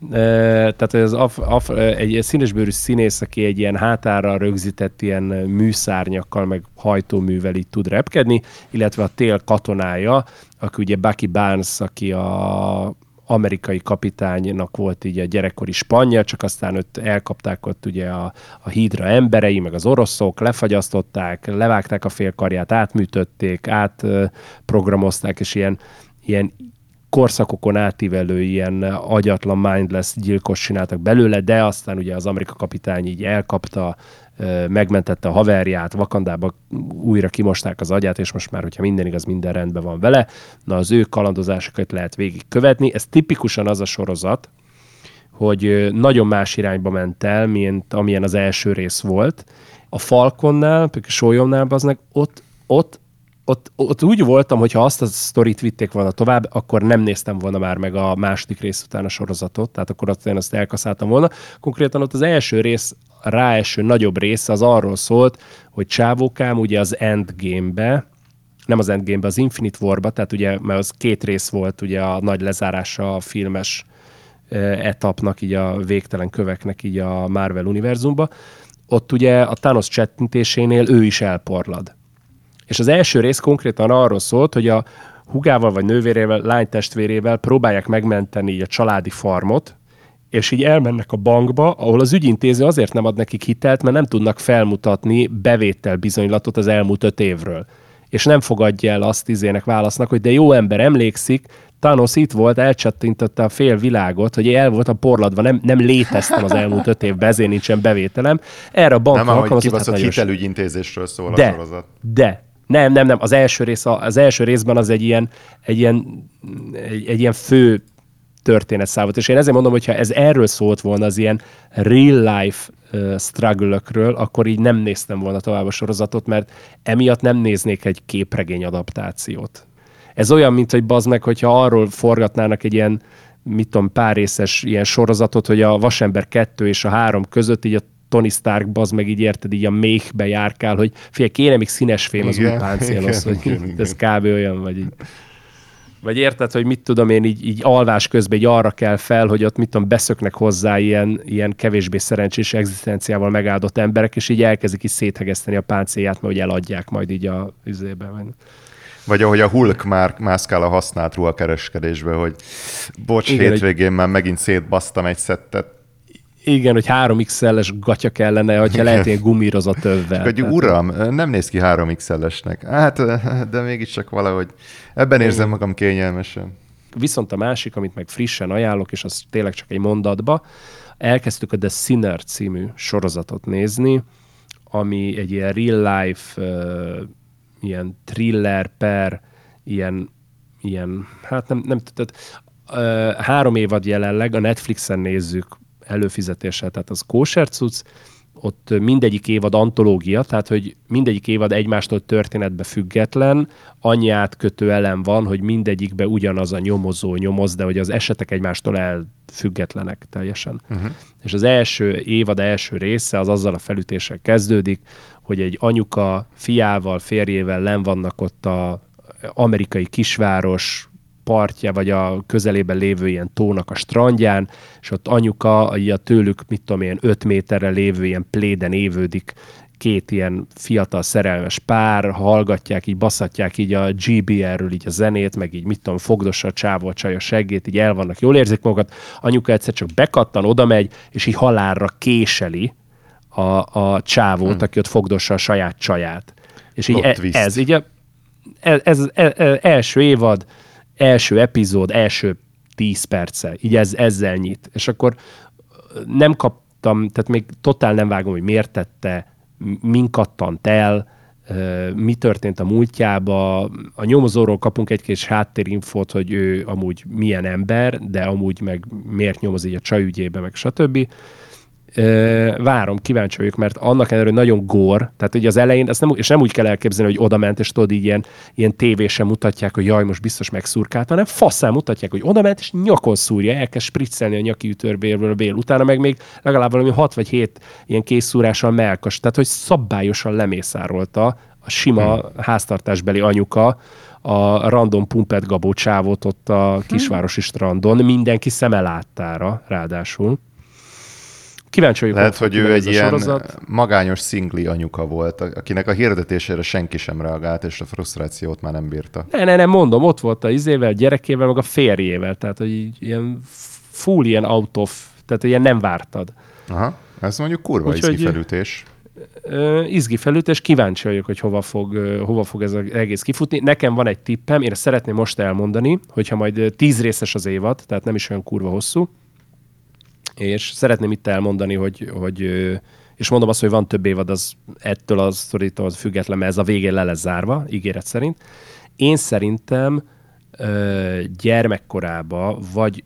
Tehát az af, af, egy színesbőrű színész, aki egy ilyen hátára rögzített ilyen műszárnyakkal, meg hajtóművel így tud repkedni, illetve a tél katonája, aki ugye Bucky Barnes, aki a amerikai kapitánynak volt így a gyerekkori spanja, csak aztán őt elkapták ott ugye a, a hídra emberei, meg az oroszok, lefagyasztották, levágták a félkarját, átműtötték, átprogramozták, és ilyen, ilyen korszakokon átívelő ilyen agyatlan mindless gyilkos csináltak belőle, de aztán ugye az Amerika kapitány így elkapta, megmentette a haverját, Vakandába újra kimosták az agyát, és most már, hogyha minden igaz, minden rendben van vele, na az ő kalandozásokat lehet végigkövetni. Ez tipikusan az a sorozat, hogy nagyon más irányba ment el, mint amilyen az első rész volt. A Falconnál, Sólyomnál aznak ott, ott ott, ott úgy voltam, hogy ha azt a sztorit vitték volna tovább, akkor nem néztem volna már meg a második rész után a sorozatot, tehát akkor azt én azt elkaszáltam volna. Konkrétan ott az első rész, a ráeső nagyobb része az arról szólt, hogy Csávókám ugye az Endgame-be, nem az Endgame-be, az Infinite War-ba, tehát ugye, mert az két rész volt ugye a nagy lezárása a filmes etapnak, így a végtelen köveknek így a Marvel univerzumba. Ott ugye a Thanos csettintésénél ő is elporlad. És az első rész konkrétan arról szólt, hogy a hugával vagy nővérével, lánytestvérével próbálják megmenteni a családi farmot, és így elmennek a bankba, ahol az ügyintéző azért nem ad nekik hitelt, mert nem tudnak felmutatni bevétel bizonylatot az elmúlt öt évről. És nem fogadja el azt izének válasznak, hogy de jó ember emlékszik, Thanos itt volt, elcsattintotta a fél világot, hogy el volt a porladva, nem, nem léteztem az elmúlt öt évben, ezért nincsen bevételem. Erre a bank Nem, ahogy hát kibaszott hitelügyintézésről szól a de, sorozat. de, nem, nem, nem, az első, rész, az első részben az egy ilyen, egy ilyen, egy, egy ilyen fő történetszál volt, és én ezért mondom, hogy ha ez erről szólt volna, az ilyen real life uh, struggle akkor így nem néztem volna tovább a sorozatot, mert emiatt nem néznék egy képregény adaptációt. Ez olyan, mint hogy bazd meg, hogyha arról forgatnának egy ilyen mit tudom, pár részes ilyen sorozatot, hogy a Vasember 2 és a 3 között így a Tony Stark baz meg így érted, így a méhbe járkál, hogy fél kéne még színes fém az új Igen, páncélos, igen, hogy igen, igen. ez kb. olyan, vagy így. Vagy érted, hogy mit tudom én, így, így alvás közben így arra kell fel, hogy ott mit tudom, beszöknek hozzá ilyen, ilyen kevésbé szerencsés egzisztenciával megáldott emberek, és így elkezdik is széthegeszteni a páncélját, mert hogy eladják majd így a üzébe. Vagy. Ahogy a Hulk már mászkál a használt ruhakereskedésbe, hogy bocs, Igen, hétvégén már megint szétbasztam egy szettet. Igen, hogy 3XL-es gatya kellene, hogyha lehet ilyen gumírozott övvel. Hogy Tehát- uram, nem néz ki 3XL-esnek. Hát, de mégiscsak valahogy ebben érzem magam kényelmesen. Viszont a másik, amit meg frissen ajánlok, és az tényleg csak egy mondatba, elkezdtük a The Sinner című sorozatot nézni, ami egy ilyen real life, uh, ilyen thriller per, ilyen, ilyen hát nem, nem uh, három évad jelenleg, a Netflixen nézzük előfizetéssel, tehát az kóser cucc, ott mindegyik évad antológia, tehát hogy mindegyik évad egymástól történetbe független, annyi átkötő elem van, hogy mindegyikbe ugyanaz a nyomozó nyomoz, de hogy az esetek egymástól elfüggetlenek teljesen. Uh-huh. És az első évad első része az azzal a felütéssel kezdődik, hogy egy anyuka fiával, férjével len vannak ott a amerikai kisváros partja, vagy a közelében lévő ilyen tónak a strandján, és ott anyuka, így a tőlük, mit tudom én, 5 méterre lévő ilyen pléden évődik két ilyen fiatal szerelmes pár, hallgatják, így baszatják így a GBR-ről így a zenét, meg így mit tudom, fogdossa a csávó a csaj a seggét, így el vannak, jól érzik magukat. Anyuka egyszer csak bekattan, oda megy, és így halálra késeli a, a csávót, hmm. aki ott fogdossa a saját csaját. És így e, ez így a, ez, ez, ez, első évad, első epizód, első tíz perce, így ez, ezzel nyit. És akkor nem kaptam, tehát még totál nem vágom, hogy miért tette, min kattant el, mi történt a múltjába. A nyomozóról kapunk egy kis háttérinfót, hogy ő amúgy milyen ember, de amúgy meg miért nyomoz így a csajügyébe, meg stb. Várom, kíváncsi vagyok, mert annak ellenére, hogy nagyon gór, tehát ugye az elején, ezt nem, és nem úgy kell elképzelni, hogy oda ment, és tudod, így ilyen, ilyen tévésen mutatják, hogy jaj, most biztos megszurkált, hanem faszán mutatják, hogy oda ment, és nyakon szúrja, elkezd spriccelni a nyaki ütörbélről a bél, utána meg még legalább valami 6 vagy 7 ilyen készszúrással melkas, tehát hogy szabályosan lemészárolta a sima hmm. háztartásbeli anyuka a random pumpet gabó csávót ott a kisvárosi strandon, mindenki szeme láttára, ráadásul. Kíváncsi vagyok, Lehet, hogy ő egy ilyen sorozat. magányos szingli anyuka volt, akinek a hirdetésére senki sem reagált, és a frusztrációt már nem bírta. Ne, ne, nem mondom, ott volt a izével, gyerekével, meg a férjével, tehát hogy ilyen full ilyen out of, tehát ilyen nem vártad. Aha, ez mondjuk kurva Úgyhogy- izgi felütés. Ö, izgi felüt, és kíváncsi vagyok, hogy hova fog, hova fog ez az egész kifutni. Nekem van egy tippem, én szeretném most elmondani, hogyha majd tíz részes az évad, tehát nem is olyan kurva hosszú, és szeretném itt elmondani, hogy, hogy és mondom azt, hogy van több évad, az ettől az szorítól független, mert ez a végén le lesz zárva, ígéret szerint. Én szerintem ö, gyermekkorába vagy,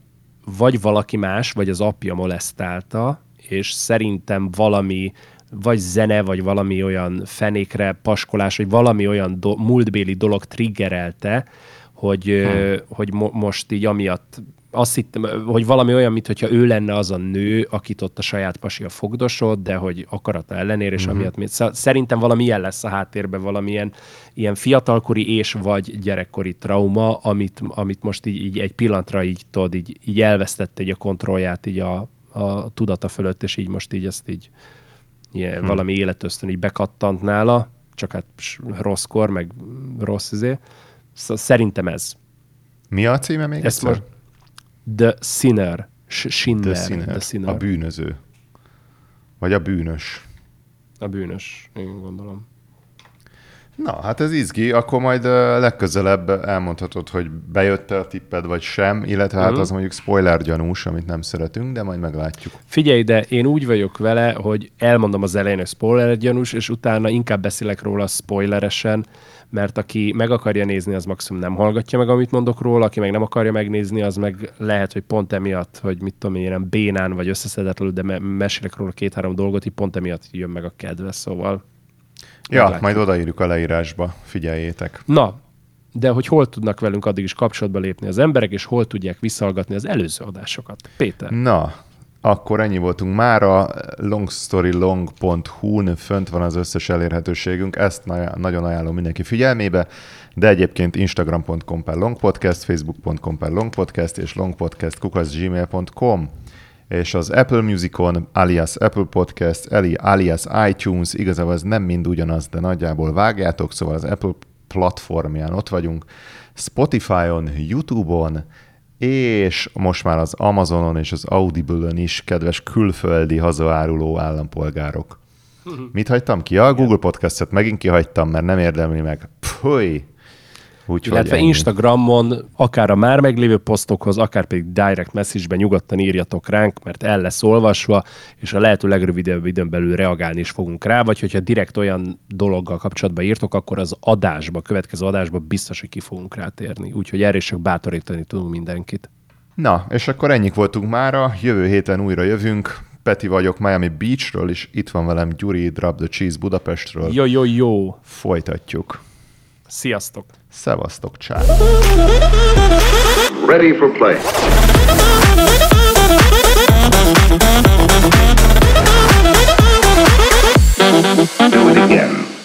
vagy valaki más, vagy az apja molesztálta, és szerintem valami vagy zene, vagy valami olyan fenékre paskolás, vagy valami olyan do- múltbéli dolog triggerelte, hogy, hmm. hogy mo- most így amiatt azt hittem, hogy valami olyan, mintha ő lenne az a nő, akit ott a saját pasia fogdosott, de hogy akarata ellenére, és amiatt mi- Szóval szerintem valami ilyen lesz a háttérben, valamilyen ilyen fiatalkori és vagy gyerekkori trauma, amit, amit most így, így egy pillanatra így, tudod, így, így elvesztette így a kontrollját így a, a tudata fölött, és így most így ezt így ilyen, hmm. valami életösztön így bekattant nála, csak hát s- rosszkor, meg rossz izé. Szóval szerintem ez. Mi a címe még Ezt egyszer? most The Sinner. Sinner. The Sinner. The Sinner. A bűnöző. Vagy a bűnös. A bűnös, én gondolom. Na, hát ez izgi, akkor majd legközelebb elmondhatod, hogy bejött a tipped, vagy sem, illetve hát Mhm. az mondjuk spoiler gyanús, amit nem szeretünk, de majd meglátjuk. Figyelj, de én úgy vagyok vele, hogy elmondom az elején, hogy spoiler gyanús, és utána inkább beszélek róla spoileresen, mert aki meg akarja nézni, az maximum nem hallgatja meg, amit mondok róla, aki meg nem akarja megnézni, az meg lehet, hogy pont emiatt, hogy mit tudom én, ilyen bénán vagy összeszedetlenül, de me- mesélek róla két-három dolgot, így pont emiatt jön meg a kedve, szóval Ja, Meglátjuk. majd odaírjuk a leírásba, figyeljétek. Na, de hogy hol tudnak velünk addig is kapcsolatba lépni az emberek, és hol tudják visszahallgatni az előző adásokat. Péter. Na, akkor ennyi voltunk mára. longstorylong.hu-n fönt van az összes elérhetőségünk, ezt na- nagyon ajánlom mindenki figyelmébe, de egyébként instagram.com per longpodcast, facebook.com per longpodcast és longpodcast.gmail.com és az Apple Musicon, alias Apple Podcast, eli- alias iTunes, igazából ez nem mind ugyanaz, de nagyjából vágjátok, szóval az Apple platformján ott vagyunk, Spotify-on, YouTube-on, és most már az Amazonon és az Audible-ön is, kedves külföldi hazaáruló állampolgárok. Mit hagytam ki? A Google Podcast-et megint kihagytam, mert nem érdemli meg. Fúj! Úgyhogy Illetve ennyi. Instagramon, akár a már meglévő posztokhoz, akár pedig direct message-ben nyugodtan írjatok ránk, mert el lesz olvasva, és a lehető legrövidebb időn belül reagálni is fogunk rá, vagy hogyha direkt olyan dologgal kapcsolatban írtok, akkor az adásba, következő adásba biztos, hogy ki fogunk rátérni. Úgyhogy erre is csak bátorítani tudunk mindenkit. Na, és akkor ennyik voltunk mára, jövő héten újra jövünk. Peti vagyok Miami Beachről, és itt van velem Gyuri Drop the Cheese Budapestről. Jó, jó, jó. Folytatjuk. Sziasztok! Szevasztok, csá! Ready for play. Do it again.